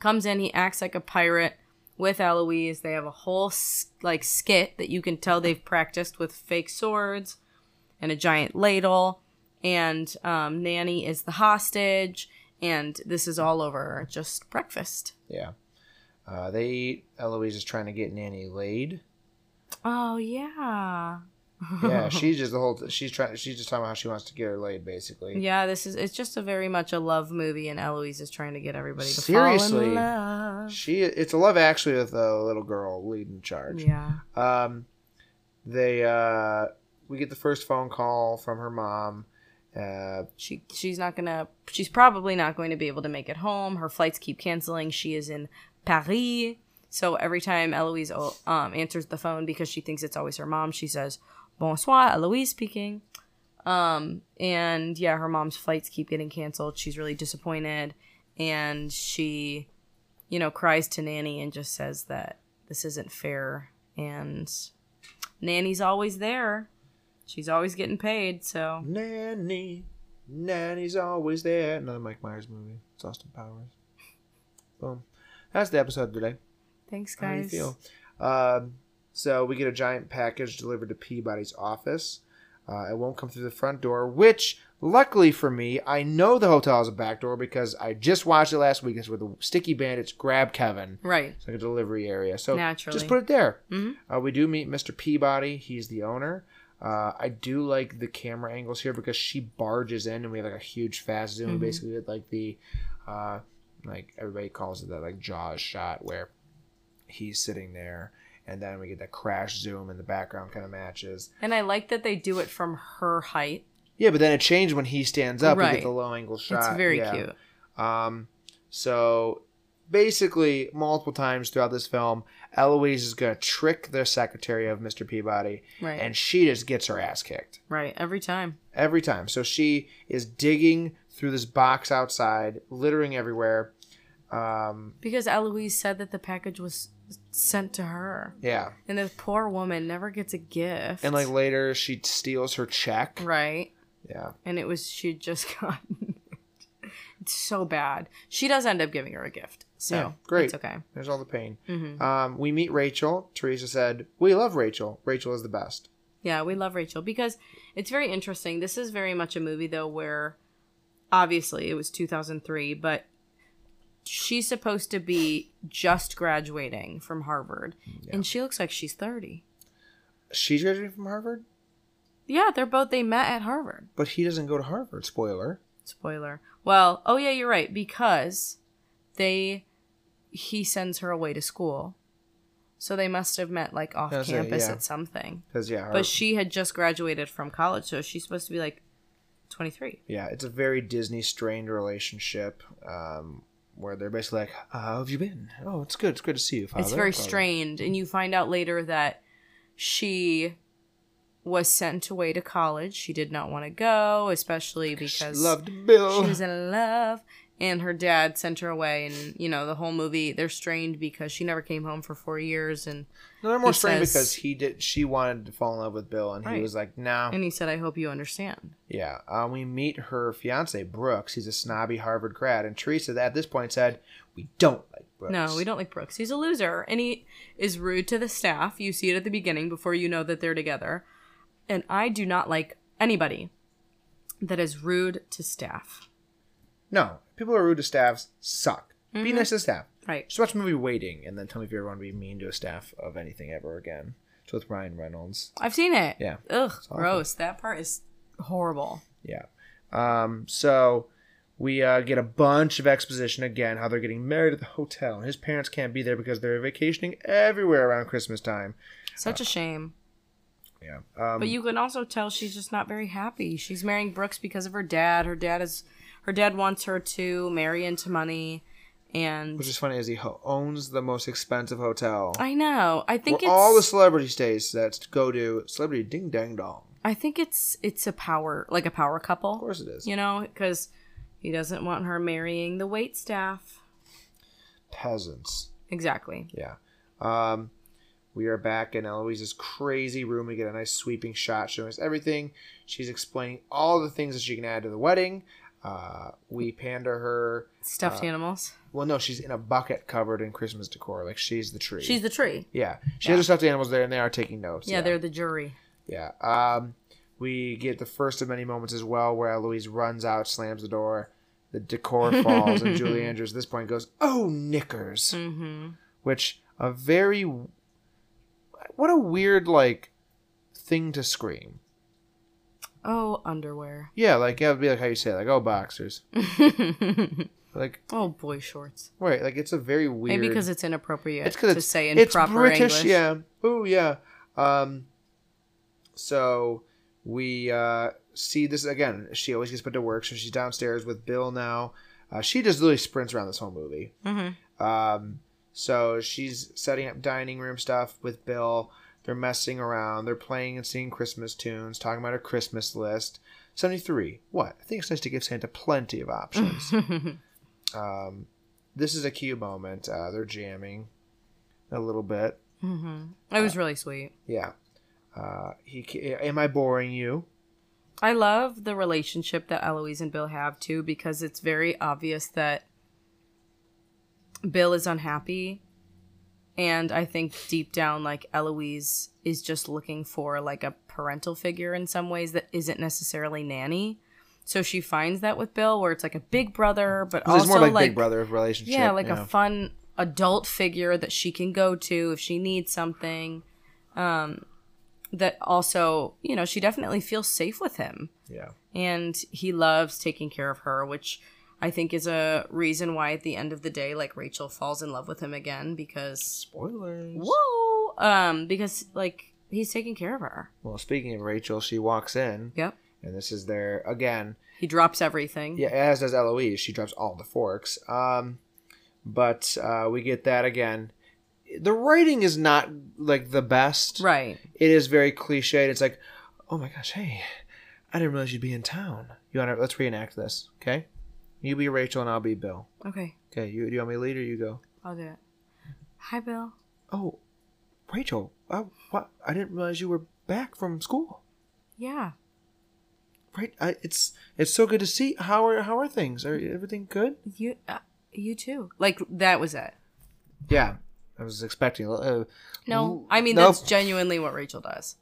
comes in, he acts like a pirate with Eloise. They have a whole like skit that you can tell they've practiced with fake swords and a giant ladle. And um, Nanny is the hostage, and this is all over just breakfast. Yeah. Uh, they. Eloise is trying to get Nanny laid. Oh yeah, Yeah, she's just the whole. She's trying. She's just talking about how she wants to get her laid, basically. yeah. This is it's just a very much a love movie, and Eloise is trying to get everybody to fall Seriously. in love. She. It's a love actually with a little girl leading charge. Yeah, Um, they. Uh, we get the first phone call from her mom. Uh, she she's not gonna. She's probably not going to be able to make it home. Her flights keep canceling. She is in Paris. So every time Eloise um, answers the phone because she thinks it's always her mom, she says, Bonsoir, Eloise speaking. Um, and yeah, her mom's flights keep getting canceled. She's really disappointed. And she, you know, cries to Nanny and just says that this isn't fair. And Nanny's always there. She's always getting paid. So Nanny, Nanny's always there. Another Mike Myers movie. It's Austin Powers. Boom. That's the episode today. Thanks, How do you guys. feel? Um, so we get a giant package delivered to Peabody's office. Uh, it won't come through the front door, which, luckily for me, I know the hotel has a back door because I just watched it last week. It's where the Sticky Bandits grab Kevin. Right. It's like a delivery area. So Naturally. just put it there. Mhm. Uh, we do meet Mr. Peabody. He's the owner. Uh, I do like the camera angles here because she barges in and we have like a huge fast zoom. Mhm. basically like the, uh, like everybody calls it that like Jaws shot where he's sitting there and then we get that crash zoom and the background kind of matches. And I like that they do it from her height. Yeah, but then it changed when he stands up. Right. We get the low angle shot. it's very Yeah. cute. Um, so basically, multiple times throughout this film, Eloise is going to trick the secretary of Mr. Peabody, Right. and she just gets her ass kicked right. Every time. every time. So she is digging through this box outside, littering everywhere. Um, Because Eloise said that the package was sent to her. yeah, And this poor woman never gets a gift. and like later, she steals her check. Right. Yeah, And it was she just got It's so bad. She does end up giving her a gift. So Yeah, great. It's okay. there's all the pain. hmm Um, we meet Rachel. Theresa said, "We love Rachel. Rachel is the best." Yeah, we love Rachel because it's very interesting. This is very much a movie though where obviously it was 2003, but she's supposed to be just graduating from Harvard and she looks like she's 30. She's graduating from Harvard, Yeah, they're both they met at Harvard. but he doesn't go to Harvard. Spoiler. Spoiler. Well, oh yeah, you're right because they he sends her away to school. So they must have met like off That's it, campus yeah. at something. Because yeah, But she had just graduated from college, so she's supposed to be like 23. yeah, it's a very Disney strained relationship um, where they're basically like, uh, "How have you been? Oh, it's good. It's good to see you, father." It's very strained, and you find out later that she was sent away to college. She did not want to go, especially She because loved Bill. she was in love, and her dad sent her away. And you know, the whole movie they're strained because she never came home for four years, and no, they're more he strained says- because he did. She wanted to fall in love with Bill, and he Right. was like, "No." and he said, "I hope you understand." Yeah, uh, we meet her fiance Brooks. He's a snobby Harvard grad, and Theresa at this point said, "We don't like Brooks." No, we don't like Brooks. He's a loser, and he is rude to the staff. You see it at the beginning before you know that they're together. And I do not like anybody that is rude to staff. No, people who are rude to staffs suck. Be Mhm. nice to staff. Right. Just watch the movie Waiting, and then tell me if you ever want to be mean to a staff of anything ever again. It's with Ryan Reynolds. I've seen it. Yeah. Ugh, gross. That part is horrible. Yeah. Um, so we uh, get a bunch of exposition again how they're getting married at the hotel, and his parents can't be there because they're vacationing everywhere around Christmas time. Such a shame. Yeah. Um, But you can also tell she's just not very happy. She's marrying Brooks because of her dad. Her dad is her dad wants her to marry into money, and which is funny, is he ho- owns the most expensive hotel. I know. I think where it's all the celebrity stays that go to celebrity ding dang dong. I think it's it's a power like a power couple. Of course it is. You know, because he doesn't want her marrying the wait staff. Peasants. Exactly. Yeah. Um, we are back in Eloise's crazy room. We get a nice sweeping shot showing us everything. She's explaining all the things that she can add to the wedding. Uh, we pander her. Stuffed Uh, animals. Well, no, she's in a bucket covered in Christmas decor. Like she's the tree. She's the tree. yeah. She has her stuffed animals there, and they are taking notes. Yeah, they're the jury. Yeah. Um, we get the first of many moments as well where Eloise runs out, slams the door, the decor falls, and Julie Andrews at this point goes, "Oh, knickers," Mm-hmm. which a very what a weird like thing to scream. Oh, underwear. Yeah, like yeah, it'd be like how you say it, like oh boxers, like oh, boy shorts. Right, like it's a very weird. Maybe because it's inappropriate it's because to it's, say in it's proper British, English. yeah. Oh yeah. Um, so we uh, see this again. She always gets put to work, so she's downstairs with Bill now. Uh, she just literally sprints around this whole movie. Mm-hmm. Um, so she's setting up dining room stuff with Bill. They're messing around. They're playing and singing Christmas tunes, talking about her Christmas list. 73. What? I think it's nice to give Santa plenty of options. um, this is a cute moment. Uh, they're jamming a little bit. mm-hmm. It was really sweet. Yeah. Uh, he. Am I boring you? I love the relationship that Eloise and Bill have too because it's very obvious that Bill is unhappy and I think deep down like Eloise is just looking for like a parental figure in some ways that isn't necessarily nanny. So she finds that with Bill where it's like a big brother but also more like, like big brother relationship. yeah, like yeah. a fun adult figure that she can go to if she needs something. Um, that also, you know, she definitely feels safe with him, yeah. and he loves taking care of her, which I think is a reason why at the end of the day, like Rachel falls in love with him again because Spoilers. whoa, um, because like he's taking care of her. Well, speaking of Rachel, she walks in, Yep, and this is their again. he drops everything. Yeah, as does Eloise. She drops all the forks. Um, but uh, we get that again. The writing is not like the best. right. It is very cliched. It's like, oh my gosh, hey, I didn't realize you'd be in town. You want to let's reenact this, okay? You be Rachel and I'll be Bill. Okay, Okay, you do you want me to lead or you go? I'll do it. Hi, Bill. Oh, Rachel, I, what? I didn't realize you were back from school. Yeah, Right? I, it's it's so good to see. How are how are things? Are everything good? you, uh, you too. Like that was it. Yeah, I was expecting. Uh, No, I mean Nope. that's genuinely what Rachel does.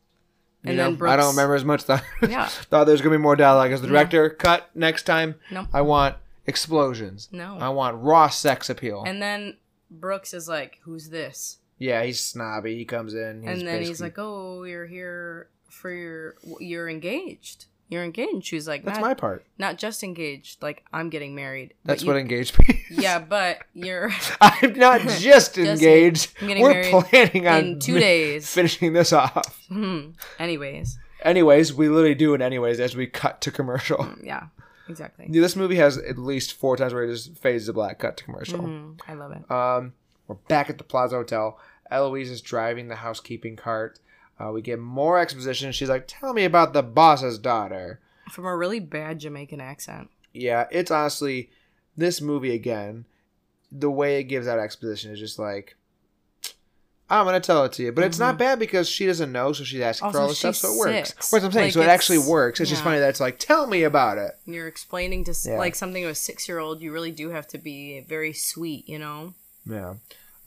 you And know, then Brooks, I don't remember as much. Thought Yeah. thought there's gonna be more dialogue as the director. Cut next time. Nope. I want explosions. No. I want raw sex appeal. And then Brooks is like, "Who's this?" yeah, he's snobby. He comes in. He's and then he's like, "Oh, you're here for your you're engaged. You're engaged." She's like, "That's my part. not just engaged. Like I'm getting married. That's you- what engaged means." Yeah, but you're I'm not just engaged. I'm getting We're married planning on in two days. finishing this off. Hmm. Anyways, Anyways, we literally do it anyways as we cut to commercial. yeah, exactly. This movie has at least four times where it just fades to black, cut to commercial. Mhm. I love it. Um, we're back at the Plaza Hotel. Eloise is driving the housekeeping cart. Uh, we get more exposition. She's like, "Tell me about the boss's daughter." From a really bad Jamaican accent. Yeah, it's honestly this movie again. The way it gives that exposition is just like, I'm gonna tell it to you, but it's not bad because she doesn't know, so she's asking for Mm-hmm. Also, all this stuff, so it works. six. What I'm saying, Like, so it actually works. It's just funny that it's like, tell me about it. You're explaining to Yeah. like something to a six year old. You really do have to be very sweet, you know. Yeah.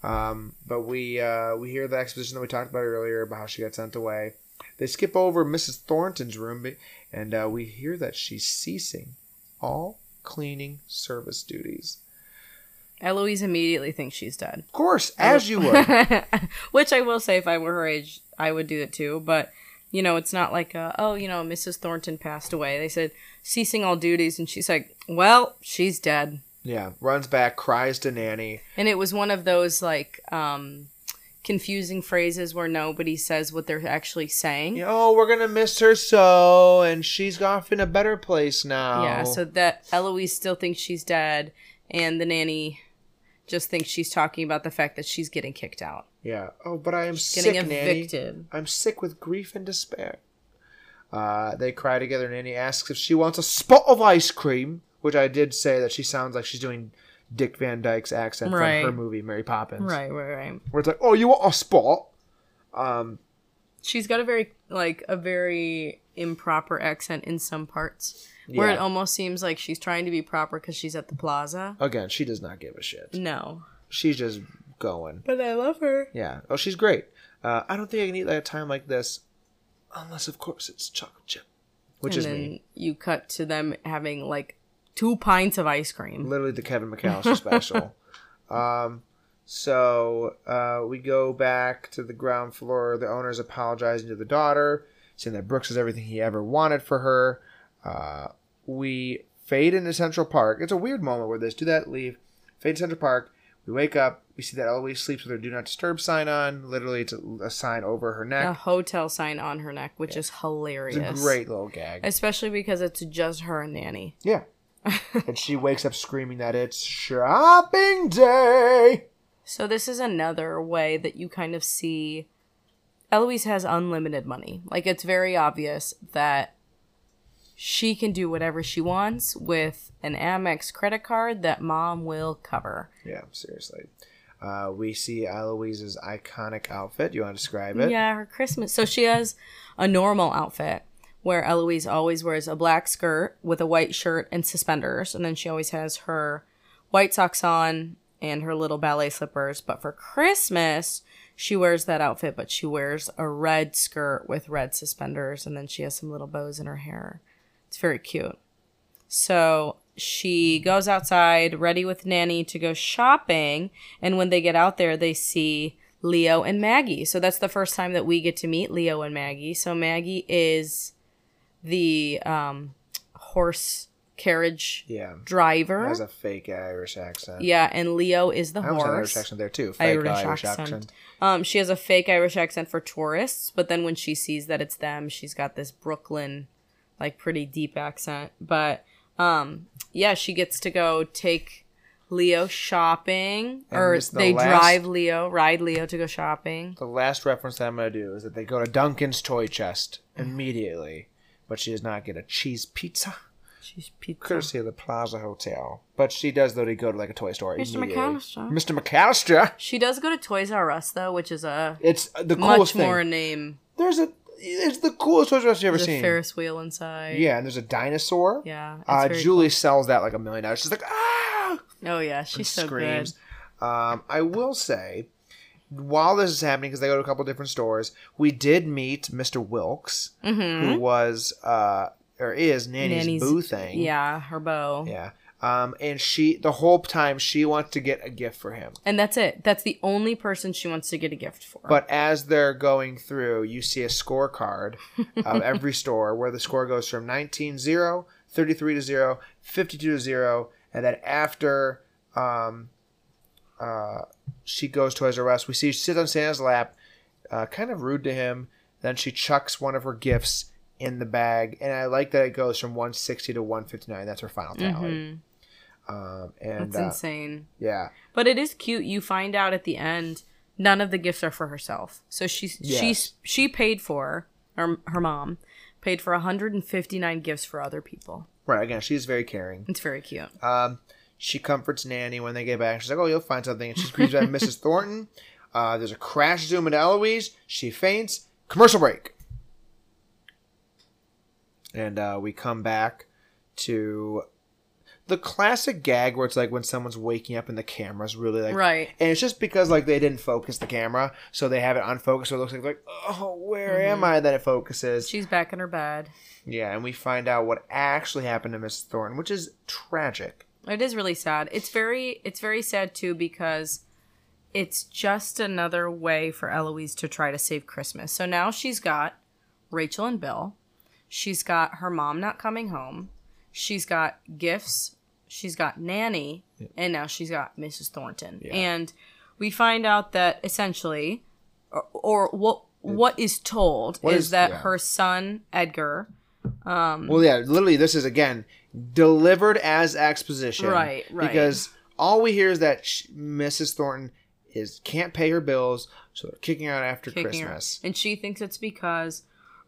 Um, but we uh, we hear the exposition that we talked about earlier about how she got sent away. They skip over Mrs. Thornton's room, and uh, we hear that she's ceasing all cleaning service duties. Eloise immediately thinks she's dead. Of course, as you would. Which I will say, if I were her age, I would do it too. But you know, it's not like, uh, oh, you know, Mrs. Thornton passed away. They said ceasing all duties, and she's like, well, she's dead. Yeah, runs back, cries to Nanny. And it was one of those like, um, confusing phrases where nobody says what they're actually saying. Oh, we're gonna miss her so, and she's off in a better place now. Yeah, so that Eloise still thinks she's dead, and the nanny just thinks she's talking about the fact that she's getting kicked out, yeah. Oh, but I am getting sick, Nanny. evicted. I'm sick with grief and despair. Uh, they cry together, and Nanny asks if she wants a spot of ice cream, which I did say that she sounds like she's doing Dick Van Dyke's accent Right. from her movie Mary Poppins. Right, right, right. Where it's like, oh, you want a spot? Um, She's got a very like a very improper accent in some parts, where it almost seems like she's trying to be proper because she's at the plaza. again, she does not give a shit. No, She's just going. but I love her. Yeah. Oh, she's great. Uh, I don't think I can eat like a time like this, unless of course it's chocolate chip, which and is then me. you cut to them having like two pints of ice cream. Literally the Kevin McAllister special. um, so uh, we go back to the ground floor. The owner's apologizing to the daughter, saying that Brooks is everything he ever wanted for her. Uh, we fade into Central Park. It's a weird moment where they do that, leave, fade to Central Park. We wake up. We see that Eloise sleeps with her "Do Not Disturb" sign on. Literally, it's a, a sign over her neck. A hotel sign on her neck, which is hilarious. It's a great little gag. especially because it's just her and Nanny. Yeah. and she wakes up screaming that it's shopping day. So this is another way that you kind of see Eloise has unlimited money. Like it's very obvious that she can do whatever she wants with an Amex credit card that mom will cover. Yeah, seriously. Uh, we see Eloise's iconic outfit. You want to describe it? Yeah, her Christmas. So she has a normal outfit where Eloise always wears a black skirt with a white shirt and suspenders, and then she always has her white socks on and her little ballet slippers. But for Christmas, she wears that outfit, but she wears a red skirt with red suspenders, and then she has some little bows in her hair. It's very cute. So she goes outside, ready with Nanny to go shopping. And when they get out there, they see Leo and Maggie. So that's the first time that we get to meet Leo and Maggie. So Maggie is the um, horse carriage Yeah. driver. Has a fake Irish accent. yeah, and Leo is the I almost had an horse. Irish accent there too. Fake Irish Irish, accent. accent. Um, she has a fake Irish accent for tourists, but then when she sees that it's them, she's got this Brooklyn, like pretty deep accent. But um, yeah, she gets to go take Leo shopping, And or the they last- drive Leo, ride Leo to go shopping. The last reference that I'm going to do is that they go to Duncan's toy chest immediately, but she does not get a cheese pizza. She's pizza. Courtesy of the Plaza Hotel. But she does, though, to go to like a toy store. Mr. McAllister. Mr. McAllister. She does go to Toys R Us though, which is a It's the much coolest thing. more name. There's a. It's the coolest Toys R Us you've ever There's a seen. Ferris wheel inside. Yeah, and there's a dinosaur. Yeah. Uh, Julie sells that like a million dollars. She's like, ah! Oh yeah, she's so screams. good. Um, I will say, while this is happening, because they go to a couple different stores, we did meet Mr. Wilkes, who was uh, or is Nanny's, Mm-hmm. Nanny's- boo thing. Yeah, her bow. yeah. Um, and she the whole time she wants to get a gift for him. And that's it. That's the only person she wants to get a gift for. But as they're going through, you see a scorecard of every store where the score goes from 19 0, 33 to 0, 52 to 0, and then after um, uh, she goes to Toys R Us, we see she sits on Santa's lap, uh, kind of rude to him. Then she chucks one of her gifts in the bag, and I like that it goes from 160 to 159. That's her final tally. Um, and That's uh, insane. yeah, But it is cute. You find out at the end none of the gifts are for herself. So she's Yes. she's she paid for her her mom paid for 159 gifts for other people. right. Again, she's very caring. It's very cute. Um, she comforts Nanny when they get back. She's like, "Oh, you'll find something." And she screams at Mrs. Thornton. Uh, there's a crash zoom into Eloise. She faints. Commercial break. And uh, we come back to the classic gag where it's like when someone's waking up and the camera's really like Right. and it's just because like they didn't focus the camera, so they have it unfocused, so it looks like like oh where am I? Then it focuses. She's back in her bed. Yeah, and we find out what actually happened to miss Thornton, which is tragic. It is really sad. It's very it's very sad too because it's just another way for Eloise to try to save Christmas. So now she's got Rachel and Bill. She's got her mom not coming home. She's got gifts. She's got Nanny. And now she's got Mrs. Thornton. Yeah. And we find out that essentially or, or what what is told What is, is- that yeah. her son Edgar, um, Well, yeah, literally, this is again delivered as exposition, Right, right. Because all we hear is that sh- Mrs. Thornton is can't pay her bills, so they're kicking her out after kicking her, Christmas. and she thinks it's because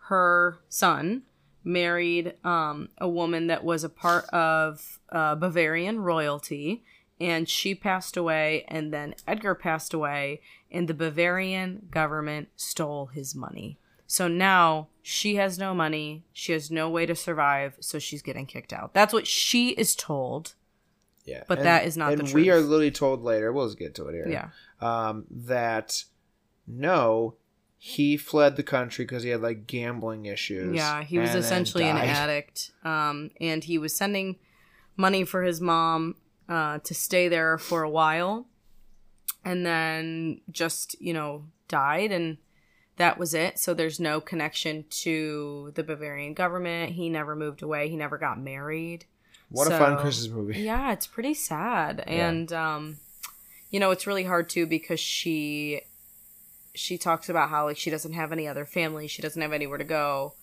her son married um, a woman that was a part of uh, Bavarian royalty, and she passed away, and then Edgar passed away, and the Bavarian government stole his money. So now she has no money, she has no way to survive, so she's getting kicked out. That's what she is told. Yeah, But and, that is not And the we are literally told later. We'll just get to it here. Yeah. Um, that no, he fled the country because he had like gambling issues. Yeah, he was essentially an addict. Um, and he was sending money for his mom uh, to stay there for a while, and then just you know died, and that was it. So there's no connection to the Bavarian government. He never moved away. He never got married. What a fun Christmas movie. Yeah, it's pretty sad. And um you know, it's really hard too because she she talks about how like she doesn't have any other family, she doesn't have anywhere to go.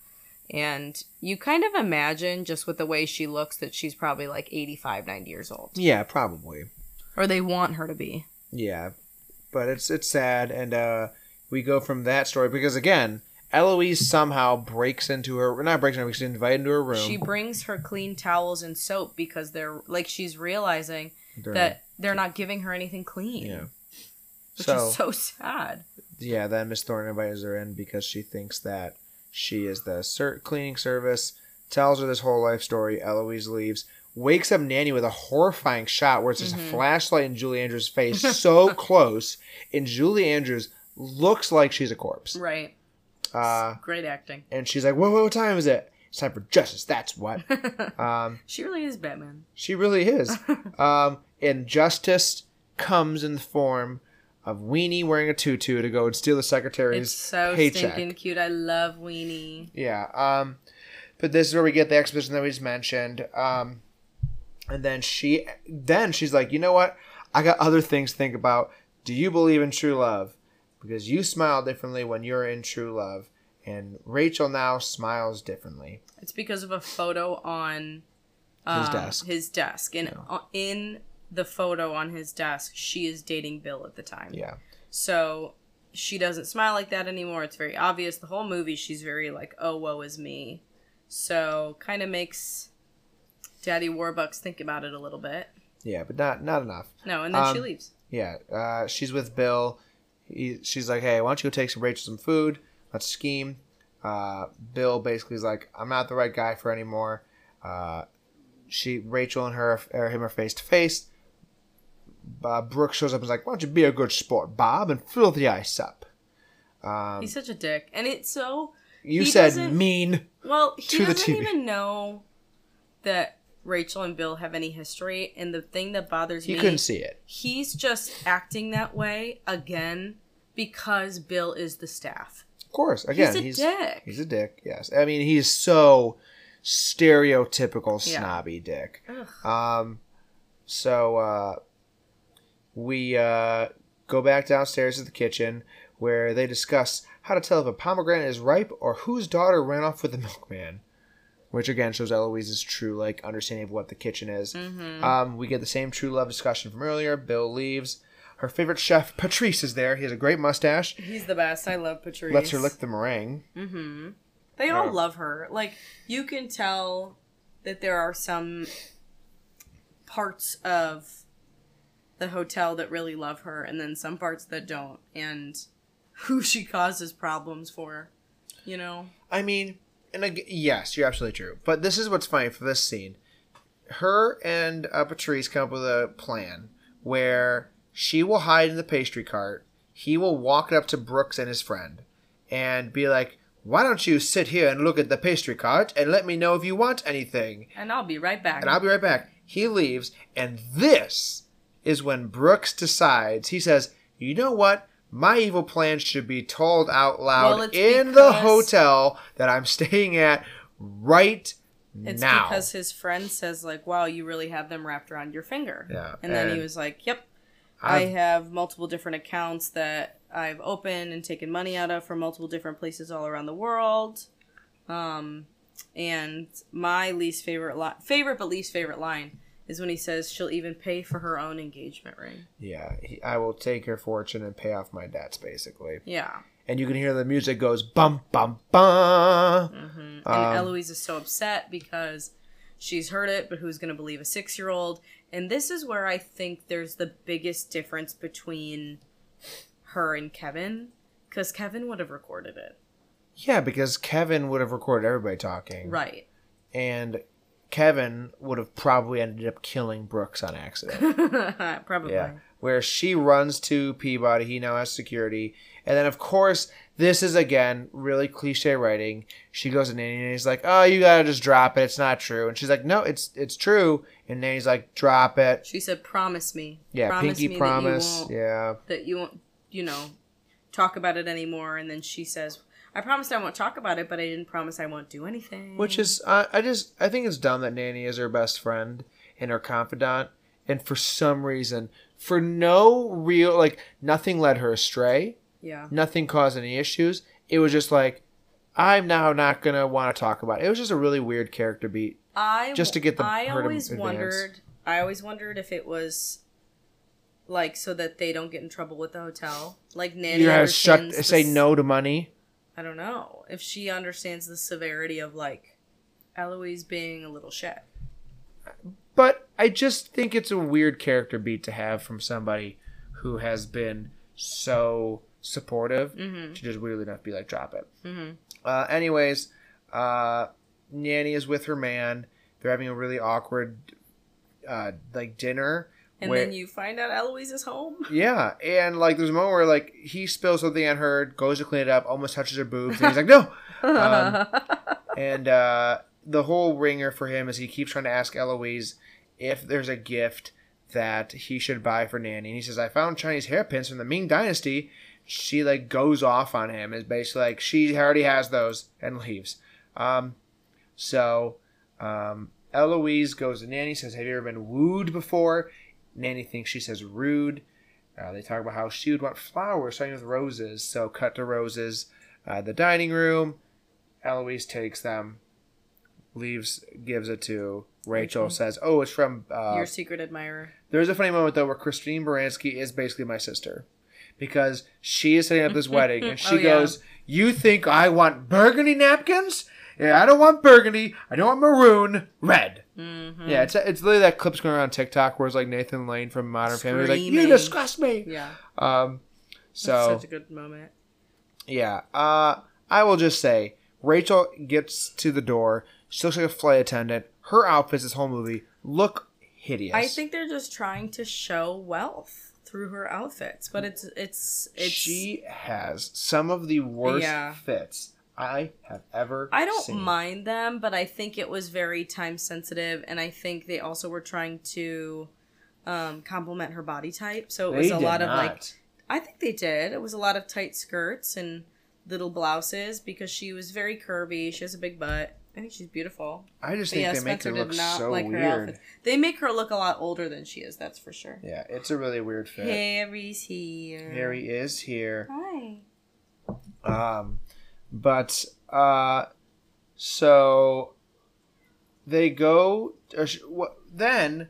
And you kind of imagine just with the way she looks that she's probably like 85, 90 years old. Yeah, probably. Or they want her to be. Yeah, but it's it's sad, and uh, we go from that story because again, Eloise somehow breaks into her. Not breaks into her. She's invited into her room. She brings her clean towels and soap because they're like she's realizing during- that they're not giving her anything clean. yeah. Which So is so sad. yeah, then Miss Thornton invites her in because she thinks that she is the ser- cleaning service. Tells her this whole life story. Eloise leaves. Wakes up Nanny with a horrifying shot where it's just a mm-hmm. flashlight in Julie Andrews' face so close, and Julie Andrews looks like she's a corpse. Right. Uh, Great acting. and she's like, "Whoa, whoa, what time is it? It's time for justice. That's what." um, She really is Batman. she really is. um, and justice comes in the form of Weenie wearing a tutu to go and steal the secretary's It's so paycheck. stinking cute. I love Weenie. Yeah. Um, but this is where we get the exposition that we just mentioned. Um, and then she, then she's like, you know what? I got other things to think about. Do you believe in true love? Because you smile differently when you're in true love, and Rachel now smiles differently. It's because of a photo on His um, desk. His desk, and uh, in the photo on his desk, she is dating Bill at the time. Yeah. So she doesn't smile like that anymore. It's very obvious. The whole movie, she's very like, "Oh, woe is me." So kind of makes Daddy Warbucks think about it a little bit. Yeah, but not not enough. No, and then she Um, leaves. Yeah, uh, she's with Bill. He, she's like, "Hey, why don't you go take some Rachel some food? Let's scheme." Uh, Bill basically is like, "I'm not the right guy for anymore." Uh, she, Rachel, and her, or him are face to face. Brooks shows up and is like, "Why don't you be a good sport, Bob, and fill the ice up?" Um, He's such a dick, and it's so you said mean. Well, he doesn't even know that Rachel and Bill have any history, and the thing that bothers He me, couldn't see it. he's just acting that way again because Bill is the staff. Of course, again, he's a he's dick. he's a dick. Yes, I mean he's so stereotypical Yeah. snobby dick. Ugh. Um, so uh, we uh, go back downstairs to the kitchen where they discuss how to tell if a pomegranate is ripe or whose daughter ran off with the milkman. Which again shows Eloise's true like understanding of what the kitchen is. Mm-hmm. Um, we get the same true love discussion from earlier. Bill leaves. Her favorite chef Patrice is there. He has a great mustache. He's the best. I love Patrice. Lets her lick the meringue. Mm-hmm. They all Yeah. love her. Like you can tell that there are some parts of the hotel that really love her, and then some parts that don't, and who she causes problems for. You know. I mean, and ag- yes, you're absolutely true. But this is what's funny for this scene. Her and uh, Patrice come up with a plan where she will hide in the pastry cart. He will walk up to Brooks and his friend and be like, "Why don't you sit here and look at the pastry cart and let me know if you want anything?" And I'll be right back. And I'll be right back. He leaves, and this is when Brooks decides. He says, "You know what? My evil plan should be told out loud Well, in the hotel that I'm staying at right It's now." because his friend says like, "Wow, you really have them wrapped around your finger." Yeah, And then he was like, "Yep, i I've- have multiple different accounts that I've opened and taken money out of from multiple different places all around the world. Um, and my least favorite li- favorite but least favorite line is when he says she'll even pay for her own engagement ring. Yeah, he, I will take her fortune and pay off my debts, basically. Yeah. And you can hear the music goes bum bum bum. And Um, Eloise is so upset because she's heard it, but who's going to believe a six year old? And this is where I think there's the biggest difference between her and Kevin, because Kevin would have recorded it. Yeah, because Kevin would have recorded everybody talking, Right. and Kevin would have probably ended up killing Brooks on accident. Probably. Yeah. Where she runs to Peabody, he now has security. And then, of course, this is again really cliche writing. She goes to Nanny and he's like, Oh, you gotta just drop it. It's not true. And she's like, No, it's it's true. And Nanny's like, Drop it. She said, "Promise me." Yeah, promise pinky me promise. That you, won't, Yeah. that you won't, you know, talk about it anymore. And then she says, "I promised I won't talk about it, but I didn't promise I won't do anything." Which is, uh, I just, I think it's dumb that Nanny is her best friend and her confidant. And for some reason, for no real, like, nothing led her astray. yeah. nothing caused any issues. It was just like, I'm now not gonna want to talk about it. It was just a really weird character beat. I Just to get the- I always wondered. I always wondered if it was like so that they don't get in trouble with the hotel. Like Nanny You have shut, say no to money. I don't know if she understands the severity of like Eloise being a little shit. But I just think it's a weird character beat to have from somebody who has been so supportive Mm-hmm. to just weirdly enough be like, drop it. Mhm. Uh, anyways, uh, Nanny is with her man. They're having a really awkward, uh, like dinner. And where- then you find out Eloise is home. Yeah, and like there's a moment where like he spills something on her, goes to clean it up, almost touches her boobs, and he's like, "No." Um, and uh, the whole ringer for him is he keeps trying to ask Eloise if there's a gift that he should buy for Nanny, and he says, "I found Chinese hairpins from the Ming Dynasty." She like goes off on him, is basically like she already has those, and leaves. Um, so um, Eloise goes to Nanny, says, "Have you ever been wooed before?" Nanny thinks she says rude. Uh, they talk about how she would want flowers starting with roses. So cut to roses. Uh, the dining room. Eloise takes them, leaves, gives it to Rachel. Rachel. Says, "Oh, it's from." Uh, Your secret admirer. there's a funny moment though where Christine Baranski is basically my sister, because she is setting up this wedding and she Oh, yeah. goes, "You think I want burgundy napkins? Yeah, I don't want burgundy. I don't want maroon. Red." Mm-hmm. Yeah, it's it's literally that clip's going around TikTok where it's like Nathan Lane from Modern Family like, "You disgust me." Yeah. Um, That's so such a good moment. yeah, uh, I will just say Rachel gets to the door. She looks like a flight attendant. Her outfits this whole movie look hideous. I think they're just trying to show wealth through her outfits, but it's it's it's. she has some of the worst Yeah. fits I have ever. I don't seen. mind them, but I think it was very time sensitive, and I think they also were trying to um, complement her body type. So it was a lot of like. I think they did. It was a lot of tight skirts and little blouses because she was very curvy. She has a big butt. I think she's beautiful. I just But think yeah, they make Spencer her look not so like her weird. outfit. They make her look a lot older than she is. That's for sure. Yeah, it's a really weird fit. Harry's here. Harry is here. Hi. Um, but uh, so they go. Or sh- wha- then,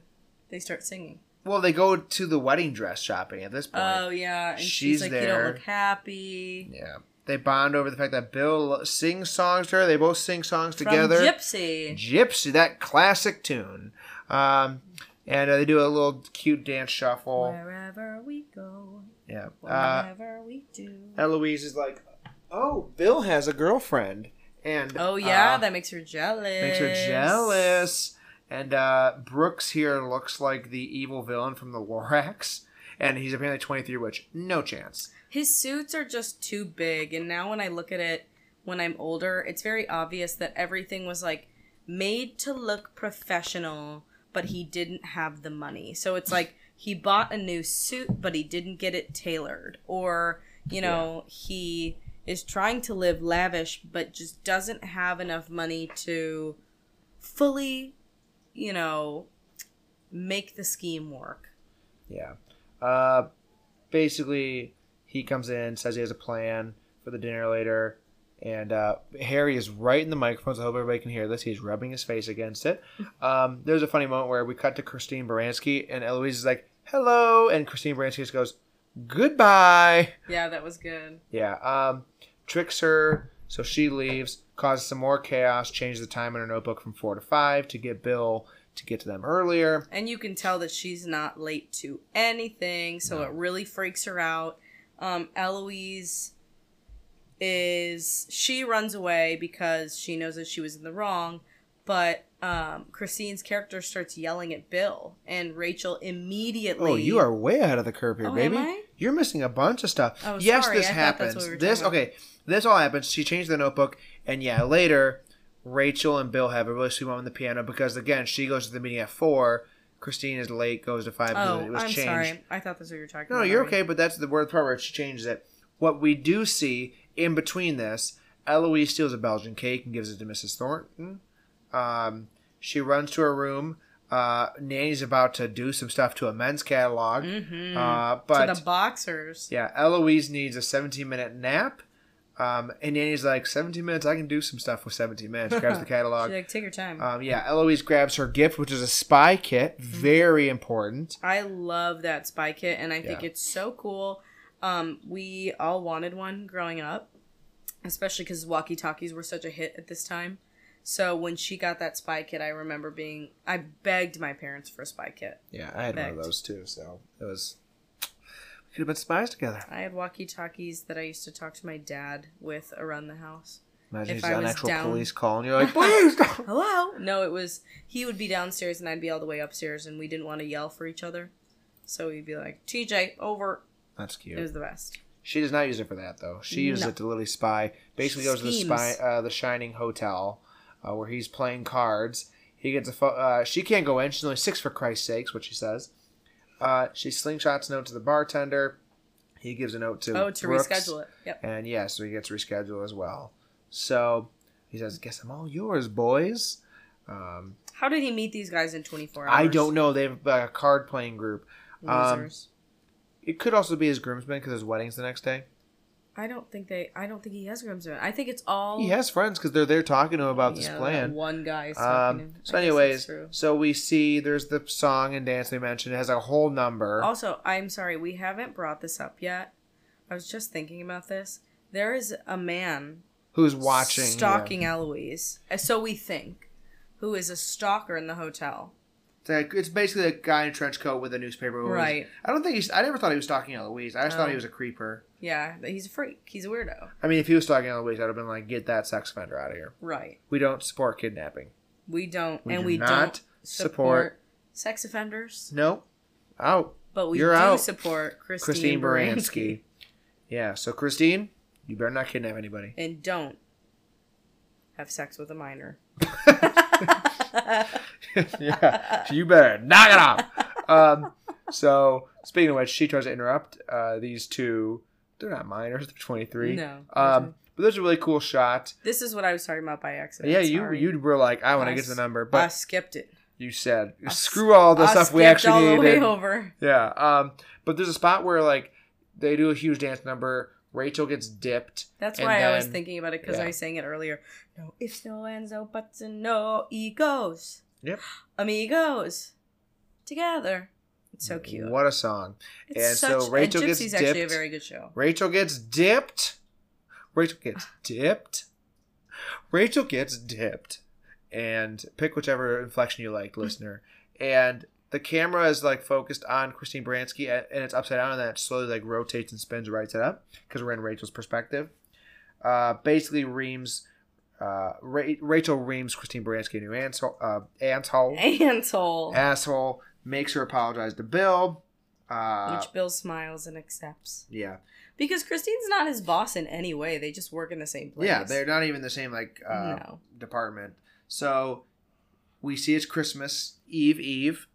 They start singing. well, they go to the wedding dress shopping at this point. Oh yeah, and she's, She's like, "You there. don't look happy." yeah, they bond over the fact that Bill sings songs to her. They both sing songs From together. Gypsy. Gypsy, that classic tune. Um, and uh, they do a little cute dance shuffle. Wherever we go, Yeah. Uh, we do. Eloise is like, "Oh, Bill has a girlfriend," and Oh yeah, uh, that makes her jealous. makes her jealous. And uh, Brooks here looks like the evil villain from the Lorax, and he's apparently 23, which no chance. His suits are just too big, and now when I look at it when I'm older, it's very obvious that everything was like made to look professional, but he didn't have the money. So it's like he bought a new suit, but he didn't get it tailored, or you know he is trying to live lavish, but just doesn't have enough money to fully, you know, make the scheme work. Yeah. Uh, basically, He comes in, says he has a plan for the dinner later, and uh, Harry is right in the microphone, so I hope everybody can hear this. He's rubbing his face against it. Um, there's a funny moment where we cut to Christine Baranski, and Eloise is like, "Hello," and Christine Baranski just goes, "Goodbye." Yeah, that was good. Yeah. Um, tricks her, so she leaves, causes some more chaos, changes the time in her notebook from four to five to get Bill to get to them earlier. And you can tell that she's not late to anything, so it really freaks her out. Um, Eloise is she runs away because she knows that she was in the wrong, but um, Christine's character starts yelling at Bill, and Rachel immediately. Oh, you are way ahead of the curve here, Oh, baby. am I? You're missing a bunch of stuff. Oh, yes, sorry, this I happens. we this okay. This all happens. She changed the notebook, and yeah, later Rachel and Bill have a really sweet moment on the piano because again, she goes to the meeting at four. Christine is late, goes to five Oh, it was I'm changed. sorry. I thought that's what you were talking No, about. you're already. okay, but that's the word part where she changes it. What we do see in between this, Eloise steals a Belgian cake and gives it to Mrs. Thornton. Um, she runs to her room. Uh, Nanny's about to do some stuff to a men's catalog. Mhm. Uh, but to the boxers. yeah, Eloise needs a 17 minute nap. Um, and Nanny's like, 17 minutes, I can do some stuff with 17 minutes. Grabs the catalog. She's like, take your time. Um, yeah, Eloise grabs her gift, which is a spy kit. Mm-hmm. Very important. I love that spy kit, and I think Yeah. it's so cool. Um, we all wanted one growing up, especially because walkie talkies were such a hit at this time. So when she got that spy kit, I remember being I begged my parents for a spy kit. Yeah, I had one of those too, so it was. We could have been spies together. I had walkie talkies that I used to talk to my dad with around the house. Imagine If he's I an actual down- police call, and you're like, please. Hello? No, it was he would be downstairs and I'd be all the way upstairs, and we didn't want to yell for each other. So we'd be like, TJ, over. That's cute. It was the best. She does not use it for that though. She uses No. it to literally spy. Basically, goes to the spy, uh, the Shining Hotel, uh, where he's playing cards. He gets a. Fo- uh, she can't go in. She's only six for Christ's sakes. What she says. Uh, she slingshots a note to the bartender. He gives a note to. Oh, to Brooks, reschedule it. Yep. And yeah, so he gets rescheduled as well. So he says, "Guess I'm all yours, boys." Um, How did he meet these guys in 24 hours? I don't know. They have a card playing group. Um. It could also be his groomsmen because his wedding's the next day. I don't think they. I don't think he has groomsmen. I think it's all. He has friends because they're there talking to him about this Yeah, that plan. One guy is talking. to Um, him. so, I guess that's anyways, so we see there's the song and dance we mentioned. It has a whole number. Also, I'm sorry we haven't brought this up yet. I was just thinking about this. There is a man who's watching? stalking Eloise, uh, so we think, who is a stalker in the hotel. It's, basically a guy in a trench coat with a newspaper. Right. I don't think he's. I never thought he was stalking Eloise. I just thought Oh. he was a creeper. Yeah, he's a freak. He's a weirdo. I mean, if he was stalking Eloise, I'd have been like, "Get that sex offender out of here." Right. We don't support kidnapping. We don't, We and do we not don't support- support sex offenders, No, out. but we You're do out. support Christine, Christine. Baranski. Yeah. So Christine, you better not kidnap anybody. and don't have sex with a minor. yeah, you better knock it off. Um, so speaking of which, she tries to interrupt uh, these two. They're not minors; they're twenty three. No. Um, but there's a really cool shot. This is what I was talking about by accident. Yeah, you Sorry. you were like, I want to get to the number, but I skipped it. you said I screw all the I stuff we actually all the way over. Yeah. Um, but there's a spot where like they do a huge dance number. Rachel gets dipped. That's why I was thinking about it because yeah. I saying it earlier. No ifs, no ands, no buts, and no egos. Yep. Amigos. Together. It's so cute. What a song. It's and such, so Rachel and gets Gypsy's actually a dipped. very good show. Rachel gets dipped. Rachel gets dipped. Rachel gets dipped. And pick whichever inflection you like, listener. And the camera is like focused on Christine Baranski a- and it's upside down and then it slowly like rotates and spins right side up because we're in Rachel's perspective. Uh, basically, Reams, uh, Ra- Rachel reams Christine Baranski a new asshole, uh, asshole, Ansel. asshole, makes her apologize to Bill. Uh, which Bill smiles and accepts. yeah. Because Christine's not his boss in any way. They just work in the same place. Yeah, they're not even the same like uh, No. department. So we see it's Christmas Eve Eve.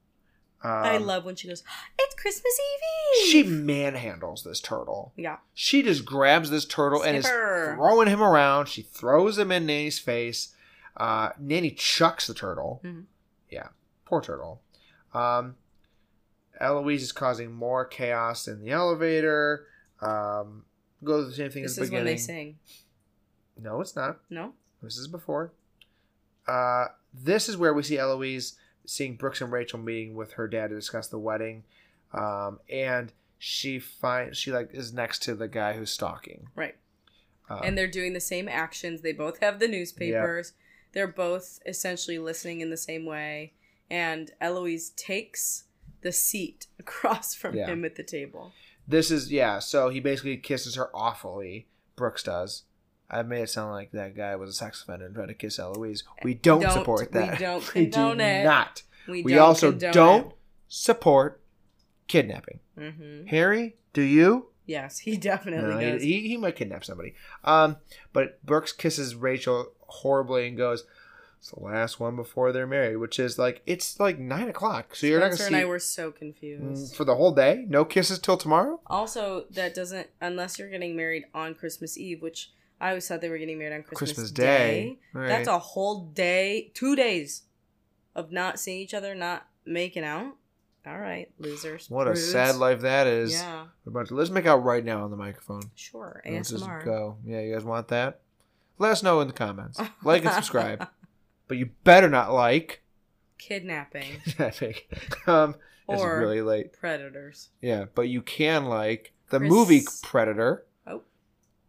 Um, I love when she goes, It's Christmas Eve! She manhandles this turtle. Yeah. She just grabs this turtle and is throwing him around. She throws him in Nanny's face. Uh, Nanny chucks the turtle. Mhm. Yeah, poor turtle. Um, Eloise is causing more chaos in the elevator. Um, goes the same thing This as is the when they sing. No, it's not. No? This is before. Uh, this is where we see Eloise seeing Brooks and Rachel meeting with her dad to discuss the wedding, um, and she finds she like is next to the guy who's stalking. Right. Um, and they're doing the same actions. They both have the newspapers. They're both essentially listening in the same way. And Eloise takes the seat across from Yeah. him at the table. this is yeah. So he basically kisses her awfully. Brooks does. I made it sound like that guy was a sex offender and tried to kiss Eloise. We don't, Don't- support we that. don't We do it. not. We, We also condone don't support kidnapping. It. hmm Harry, do you? Yes, he definitely No, he, does. he, he might kidnap somebody. Um, but Brooks kisses Rachel horribly and goes, "It's the last one before they're married," which is like it's like nine o'clock, so you're not gonna and I were so confused. Mm, for the whole day. No kisses till tomorrow. Also, that doesn't unless you're getting married on Christmas Eve, which I always thought they were getting married on Christmas, Christmas Day. Day. Right. That's a whole day, two days of not seeing each other, not making out. All right, losers. What a sad life that is. Yeah, about to- let's make out right now on the microphone. sure. Let's just go. Yeah, you guys want that? Let us know in the comments. Like and subscribe. But you better not like. Kidnapping um, it's Or- really late. predators. Yeah, but you can like the Chris- movie Predator. Oh.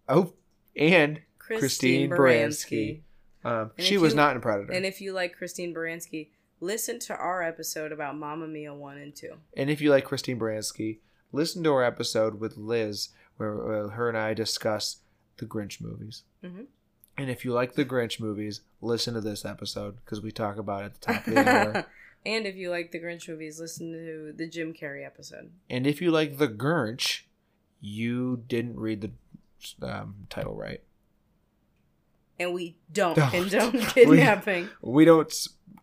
Oh, and Christine, Christine Baranski. Baranski. um, she was you- not in Predator. And if you like Christine Baranski, listen to our episode about Mamma Mia 1 and 2. And if you like Christine Baranski, listen to our episode with Liz, where uh, her and I discuss the Grinch movies. Mhm. And if you like the Grinch movies, listen to this episode because we talk about it at the top of the hour. and if you like the Grinch movies, listen to the Jim Carrey episode. and if you like the Grinch, you didn't read the um, title right. And we don't, Don't. condone kidnapping. We don't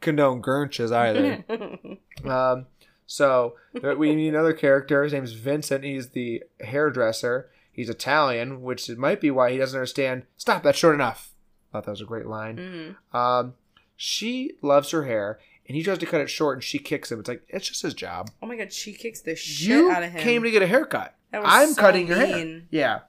condone Grinches either. Um, so we need another character. His name's Vincent. He's the hairdresser. He's Italian, which might be why he doesn't understand. Stop, that's short enough. Thought that was a great line. Mhm. Um, she loves her hair, and he tries to cut it short, and she kicks him. It's like it's just his job. Oh my god, she kicks the shit you out of him. came to get a haircut. That was I'm so cutting your hair. Yeah.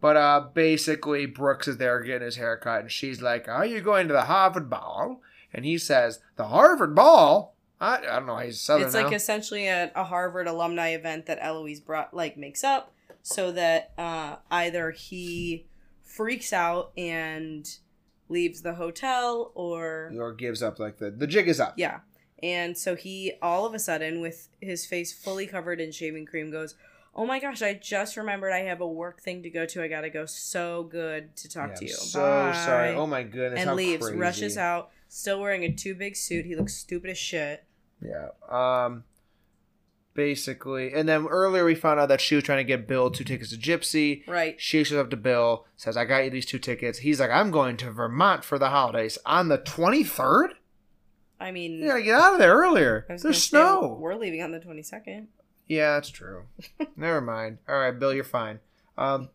But uh, basically, Brooks is there getting his haircut, and she's like, "Are you going to the Harvard Ball?" And he says, "The Harvard Ball." I, I don't know. He's southern It's like now. essentially a, a Harvard alumni event that Eloise brought like makes up so that uh, either he freaks out and leaves the hotel or or gives up. Like the the jig is up. yeah. And so he all of a sudden with his face fully covered in shaving cream goes, "Oh my gosh, I just remembered I have a work thing to go to. I got to go. So good to talk Yeah, to you." So Bye." sorry. Oh my goodness. and leaves, crazy. rushes out, still wearing a too big suit. He looks stupid as shit. Yeah. Um. Basically, and then earlier we found out that she was trying to get Bill two tickets to Gypsy. Right. She shows up to Bill, says, "I got you these two tickets." He's like, "I'm going to Vermont for the holidays on the 23rd." I mean, You gotta get out of there earlier. There's gonna say, snow. we're leaving on the 22nd. Yeah, that's true. Never mind. All right, Bill, you're fine. Um,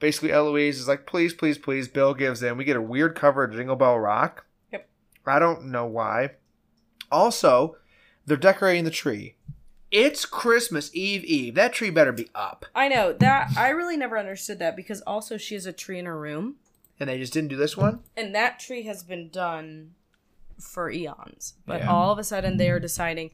basically, Eloise is like, please, please, please. Bill gives in. We get a weird cover of Jingle Bell Rock. Yep. I don't know why. Also, they're decorating the tree. It's Christmas Eve Eve. That tree better be up. I know that I really never understood that because also she has a tree in her room, And they just didn't do this one? and that tree has been done for eons. But Yeah. all of a sudden they are deciding,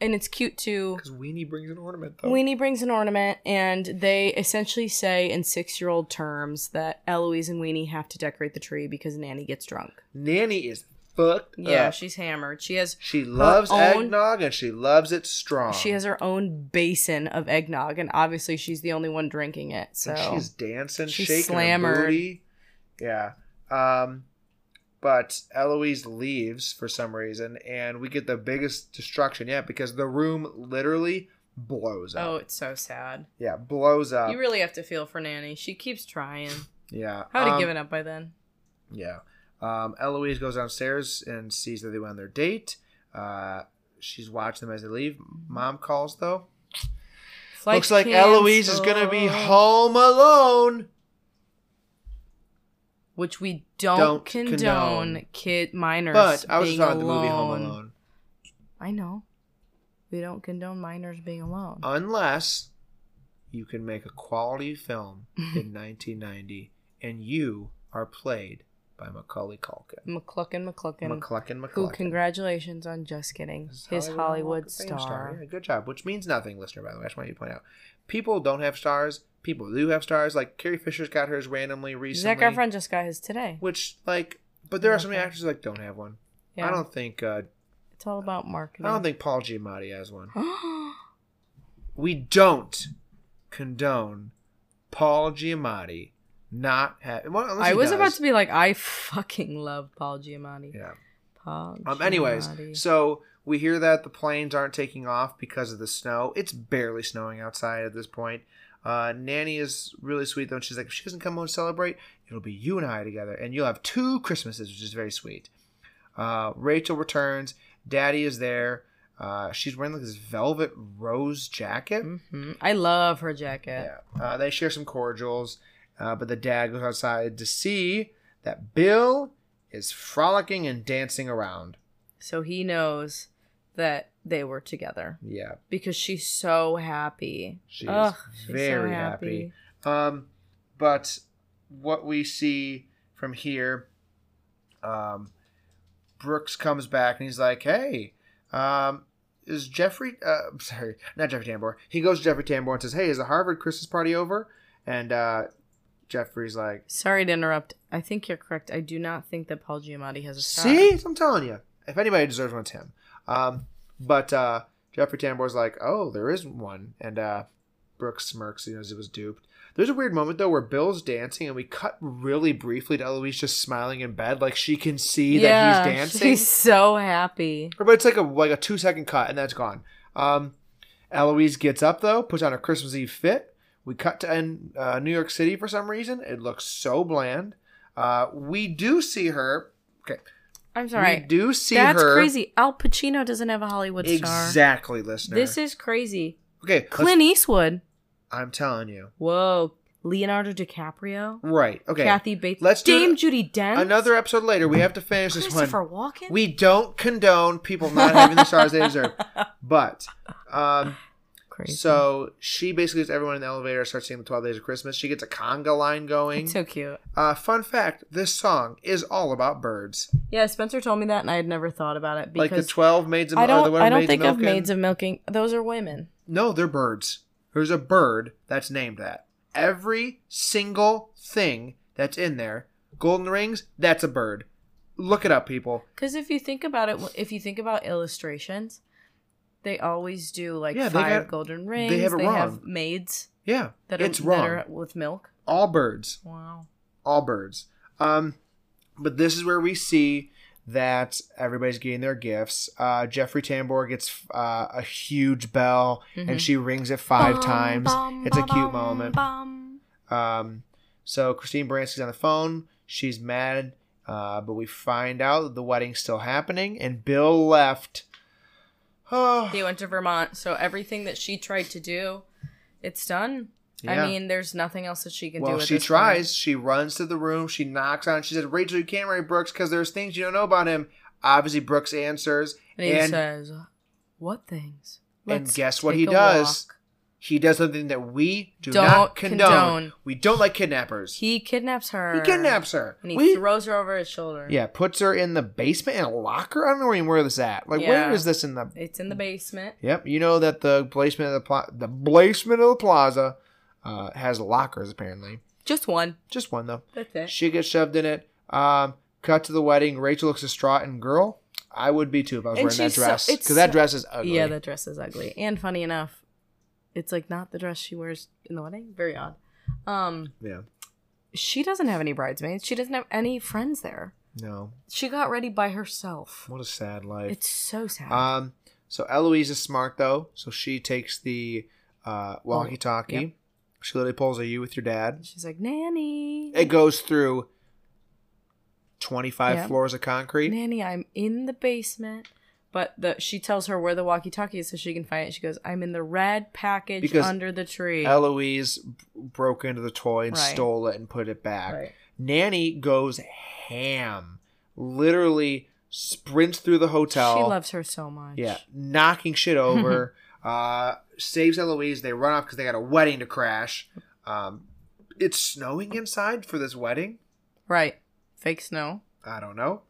and it's cute too. Because Weenie brings an ornament, though. Weenie brings an ornament, and they essentially say in six-year-old terms that Eloise and Weenie have to decorate the tree because Nanny gets drunk. Nanny is fucked Yeah, up. she's hammered. She has She loves own- eggnog and she loves it strong. she has her own basin of eggnog, and obviously she's the only one drinking it. So And she's dancing, She's shaking slammered. her booty. Yeah. Um, but Eloise leaves for some reason, and we get the biggest destruction yet because the room literally blows up. oh, it's so sad. Yeah, blows up. You really have to feel for Nanny. She keeps trying. yeah. I would have um, given up by then. Yeah. Um, Eloise goes downstairs and sees that they went on their date. Uh, she's watching them as they leave. Mom calls though. Flight Looks like Eloise is gonna be home alone. which we don't, Don't condone, condone. kid minors. But I was being talking about the movie Home alone. Alone. I know. We don't condone minors being alone. unless you can make a quality film in 1990, and you are played by Macaulay Culkin. McCluckin McCluckin. McCluckin Who, McCluckin. congratulations on Just Kidding. His His Hollywood Hollywood Fame star. Yeah, good job. Which means nothing, listener. By the way, I just want you to point out, people don't have stars. People do have stars. Like Carrie Fisher's got hers randomly recently. Zac Efron just got his today. Which like, but there are so many actors like don't have one. Yeah. I don't think. uh It's all about marketing. I don't think Paul Giamatti has one. We don't condone Paul Giamatti not have. Well, I was about to be like, I fucking love Paul Giamatti. Yeah. Paul. Um. Anyways, so we hear that the planes aren't taking off because of the snow. It's barely snowing outside at this point. Uh, Nanny is really sweet though. and She's like, if she doesn't come home to celebrate, it'll be you and I together, and you'll have two Christmases, which is very sweet. Uh, Rachel returns. Daddy is there. Uh, she's wearing like this velvet rose jacket. Mhm. I love her jacket. Yeah. Uh, they share some cordials, uh, but the dad goes outside to see that Bill is frolicking and dancing around. So he knows that they were together Yeah. because she's so happy. She Ugh, she's so very happy. Um, but what we see from here, um, Brooks comes back and he's like, "Hey, um, is Jeffrey? Uh, I'm sorry, not Jeffrey Tambor. He goes to Jeffrey Tambor and says, "Hey, is the Harvard Christmas party over?" And uh, Jeffrey's like, Sorry to interrupt. I think you're correct. I do not think that Paul Giamatti has a star. "See, I'm telling you, if anybody deserves one, it's him." Um, but uh, Jeffrey Tambor's like, "Oh, there is one," and uh, Brooks smirks, you know, as it was duped. There's a weird moment though where Bill's dancing, and we cut really briefly to Eloise just smiling in bed, like she can see that he's dancing. She's so happy. But it's like a like a two second cut, and that's gone. Um, Eloise gets up though, puts on her Christmas Eve fit. We cut to in uh, New York City for some reason. It looks so bland. Uh, we do see her. Okay, I'm sorry. we do see her. That's her. crazy. Al Pacino doesn't have a Hollywood star. Exactly, listener. This is crazy. okay. Clint Eastwood. I'm telling you. Whoa. Leonardo DiCaprio. Right. Okay. Kathy Bates. Let's do Dame it- Judy Dent. Another episode later, we have to finish this one. Christopher Walken. We don't condone people not having the stars they deserve, but um, Crazy. so she basically gets everyone in the elevator starts singing the Twelve Days of Christmas. She gets a conga line going. It's so cute. Uh, fun fact: this song is all about birds, Yeah, Spencer told me that, and I had never thought about it like the Twelve Maids of I the don't. I don't think of of Milking. maids of milking. Those are women. No, they're birds. There's a bird that's named that. Every single thing that's in there, golden rings, that's a bird. Look it up, people. Because if you think about it, if you think about illustrations, they always do like Yeah, five got- golden rings. they have it wrong. have maids Yeah, that are, it's that wrong. are with milk. All birds. Wow. all birds. Um, but this is where we see that everybody's getting their gifts. Uh, Jeffrey Tambor gets uh, a huge bell, and she rings it five Bum, times. bum, it's a cute bum, moment. bum. Um, so Christine Baranski's on the phone. She's mad, uh, but we find out that the wedding's still happening, and Bill left. Oh, He went to Vermont, so everything that she tried to do, it's done. Yeah. I mean, there's nothing else that she can do. well, she tries. She runs to the room. She knocks on. it. She says, "Rachel, you can't marry Brooks because there's things you don't know about him." Obviously, Brooks answers, point. And he and says, "What things?" And guess what he does? walk." He does something that we do Don't not condone. condone. We don't like kidnappers. He, kidnaps her. He kidnaps her. And he We- throws her over his shoulder. yeah, puts her in the basement in a locker. I don't know even where this at. Like, where Yeah. is this in the? It's in the basement. Yep, you know that the placement of the pla- the placement of the plaza uh, has lockers apparently. Just one. Just one though. That's it. She gets shoved in it. Um, cut to the wedding. Rachel looks distraught and girl. I would be too if I was And wearing that dress because that dress is ugly. Yeah, that dress is ugly. And funny enough, it's like not the dress she wears in the wedding. Very odd. Um, yeah. she doesn't have any bridesmaids. She doesn't have any friends there. No, She got ready by herself. what a sad life. It's so sad. Um, so Eloise is smart though, so she takes the uh, walkie-talkie. yep. She literally pulls a "You with your dad." She's like, Nanny. It goes through twenty-five Yep. floors of concrete. Nanny, I'm in the basement. But the she tells her where the walkie-talkie is so she can find it. She goes, "I'm in the red package Because under the tree." Eloise b- broke into the toy and Right. stole it and put it back. Right. Nanny goes ham, literally sprints through the hotel. She loves her so much. Yeah, knocking shit over. uh, saves Eloise. They run off because they got a wedding to crash. Um, it's snowing inside for this wedding. Right. Fake snow. I don't know.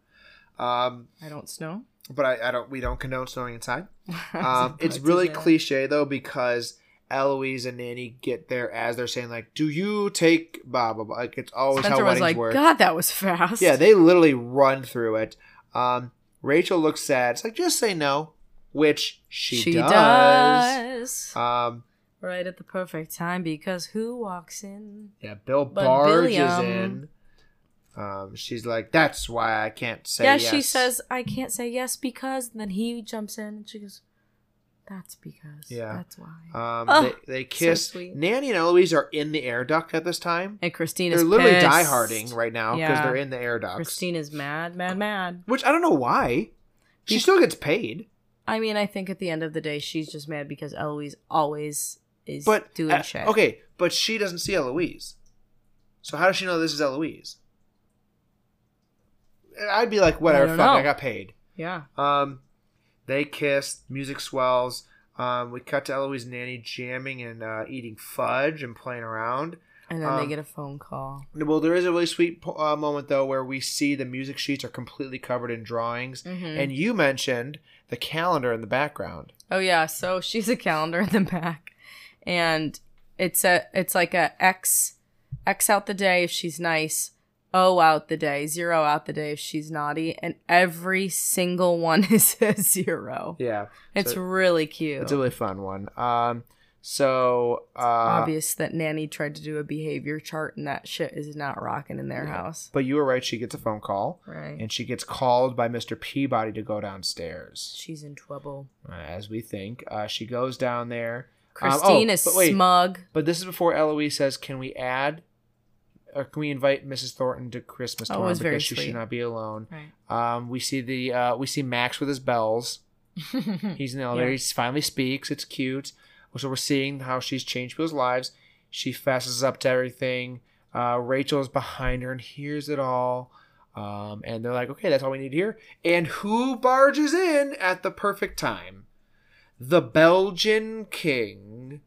Um, I don't snow. But I, I don't. We don't condone snowing inside. Um, it's really cliche though because Eloise and Nanny get there as they're saying like, "Do you take blah blah blah?" Like it's always Spencer how was weddings like, work. God, that was fast. Yeah, they literally run through it. Um, Rachel looks sad. It's like just say no, which she, she does. does. Um, right at the perfect time because who walks in? yeah, Bill But Barge is Billiam- in. Um, she's like, "That's why I can't say yeah, yes." she says, I can't say yes because. And then he jumps in and she goes, That's because. Yeah. That's why. Um, Oh, they, they kiss. sweet. Nanny and Eloise are in the air duct at this time. and Christine They're is literally pissed. dieharding right now because Yeah. they're in the air duct. Christine is mad, mad, mad. Which I don't know why. She still gets paid. I mean, I think at the end of the day, she's just mad because Eloise always is But doing uh, shit. okay, but she doesn't see Eloise. So how does she know this is Eloise? I'd be like, whatever, don't fuck, know. I got paid. Yeah. Um, they kiss, music swells. Um, we cut to Eloise and Nanny jamming and uh, eating fudge and playing around. And then they Um, get a phone call. Well, there is a really sweet uh, moment though where we see the music sheets are completely covered in drawings, Mhm. and you mentioned the calendar in the background. Oh yeah, so she's a calendar in the back, and it's a it's like a X X out the day if she's nice, O out the day, zero out the day if she's naughty, and every single one is a zero. Yeah, It's so really cute. it's a really fun one. Um, so uh, Obvious that Nanny tried to do a behavior chart, and that shit is not rocking in their Yeah. house. But you were right. She gets a phone call, Right. and she gets called by Mr. Peabody to go downstairs. She's in trouble. Uh, as we think, uh, she goes down there. Um, oh, Christine is but wait. smug. But this is before Eloise says, "Can we add, or can we invite Mrs. Thornton to Christmas Oh, it tomorrow because she sweet. should not be alone?" Right. Um, we see the uh, we see Max with his bells. He's in the elevator. Yeah. He finally speaks. It's cute. So we're seeing how she's changed people's lives. She fesses up to everything. Uh, Rachel is behind her and hears it all. Um, and they're like, okay, that's all we need here. And who barges in at the perfect time? The Belgian king,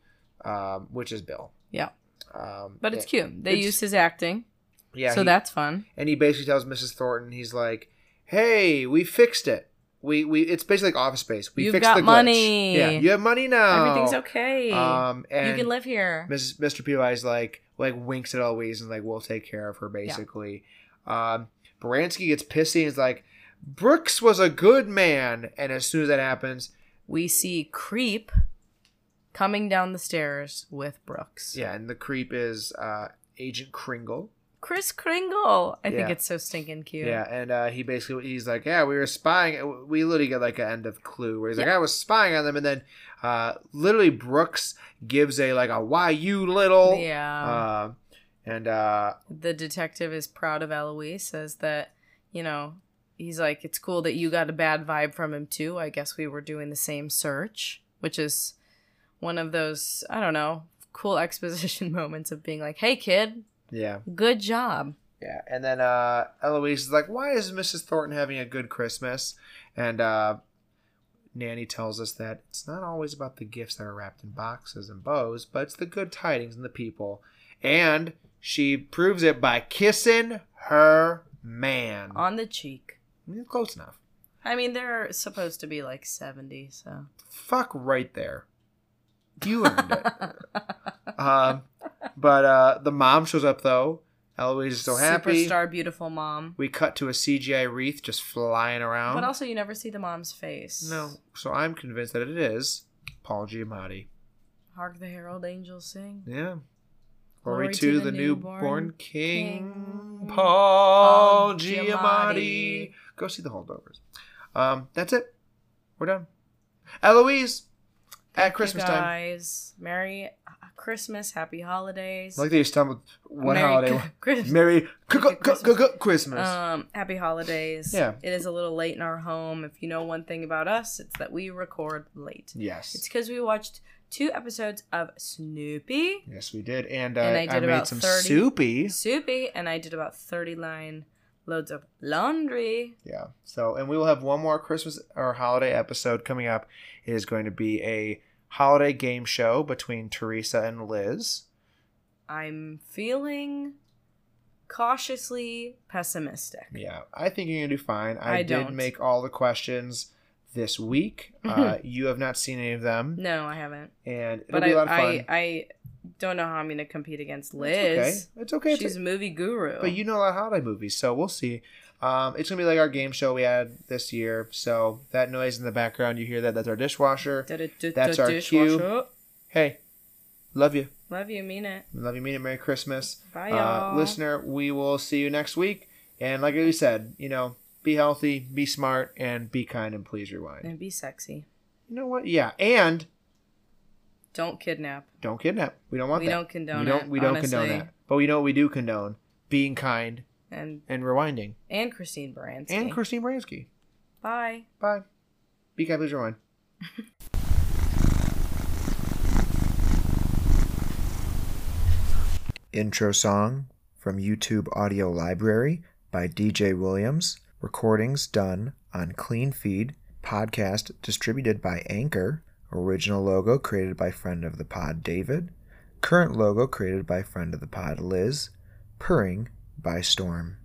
um, which is Bill. Yeah. Um, But it's and- cute. They it's- use his acting, Yeah, so he- that's fun. and he basically tells Mrs. Thornton, he's like, "Hey, we fixed it. We we it's basically like Office Space. We You've fixed got the glitch. money. Yeah, you have money now. Everything's okay. Um, and you can live here. Mrs. Mr. Peabody's like like winks at Eloise and like we'll take care of her basically. Um, Baranski gets pissy and is like, Brooks was a good man. And as soon as that happens, we see Creep coming down the stairs with Brooks. yeah, and the creep is uh, Agent Kringle. Chris Kringle. I think it's so stinking cute. Yeah, and uh, he basically he's like, yeah, we were spying. We literally get like an end of clue where he's like, I was spying on them, and then uh, literally Brooks gives a like a why you little Yeah. uh, and uh, the detective is proud of Eloise, says that, you know, he's like, it's cool that you got a bad vibe from him too. I guess we were doing the same search, which is one of those, I don't know, cool exposition moments of being like, hey kid, yeah, good job. yeah, and then uh, Eloise is like, why is Mrs. Thornton having a good Christmas? And uh, Nanny tells us that it's not always about the gifts that are wrapped in boxes and bows, but it's the good tidings and the people. And she proves it by kissing her man. On the cheek. Close enough. I mean, they're supposed to be like 70, so. Fuck right there. You earned it. um, but uh, the mom shows up though. Eloise is so happy. Superstar, beautiful mom. We cut to a CGI wreath just flying around. But also, you never see the mom's face. no, so I'm convinced that it is Paul Giamatti. Hark the herald angels sing. Yeah. Glory, to, the, newborn, king, Paul Paul Giamatti. Giamatti. Go see the holdovers. Um, that's it. We're done. Eloise at Christmas you time. guys. Merry Christmas, happy holidays. I like that you stumbled one Merry holiday. Christmas. Merry c- c- c- Christmas. c- Christmas. Um, happy holidays. Yeah. It is a little late in our home. If you know one thing about us, it's that we record late. yes. It's because we watched two episodes of Snoopy, Yes, we did. And, uh, And I I, did made about some 30 soupy. Soupy, and I did about 39 loads of laundry. Yeah. So, and we will have one more Christmas or holiday episode coming up. It is going to be a holiday game show between Theresa and Liz. I'm feeling cautiously pessimistic. Yeah, I think you're gonna do fine. I, I did don't. make all the questions this week. Uh, you have not seen any of them, No, I haven't. and it'll But be I, a lot of fun. I I don't know how I'm gonna compete against Liz. It's okay. It's okay. It's She's a movie guru. But you know a lot of holiday movies, so we'll see. Um, it's gonna be like our game show we had this year. So that noise in the background, you hear that? That's our dishwasher. That's our cue. Hey, love you, Love you, mean it. love you, mean it. Merry Christmas, Bye, uh, y'all. listener. We will see you next week. And like we said, you know, be healthy, be smart, and be kind, and please rewind. And be sexy. You know what? Yeah, and Don't kidnap. don't kidnap. We don't want We that. don't condone we don't. it, We don't condone that. But we know what we do condone: being kind And and rewinding. and Christine Baranski. And Christine Baranski. Bye. Bye. Be kind, please rewind. Intro song from YouTube Audio Library by DJ Williams. Recordings done on Cleanfeed. Podcast distributed by Anchor. Original logo created by friend of the pod David. Current logo created by friend of the pod Liz. Purring by Storm.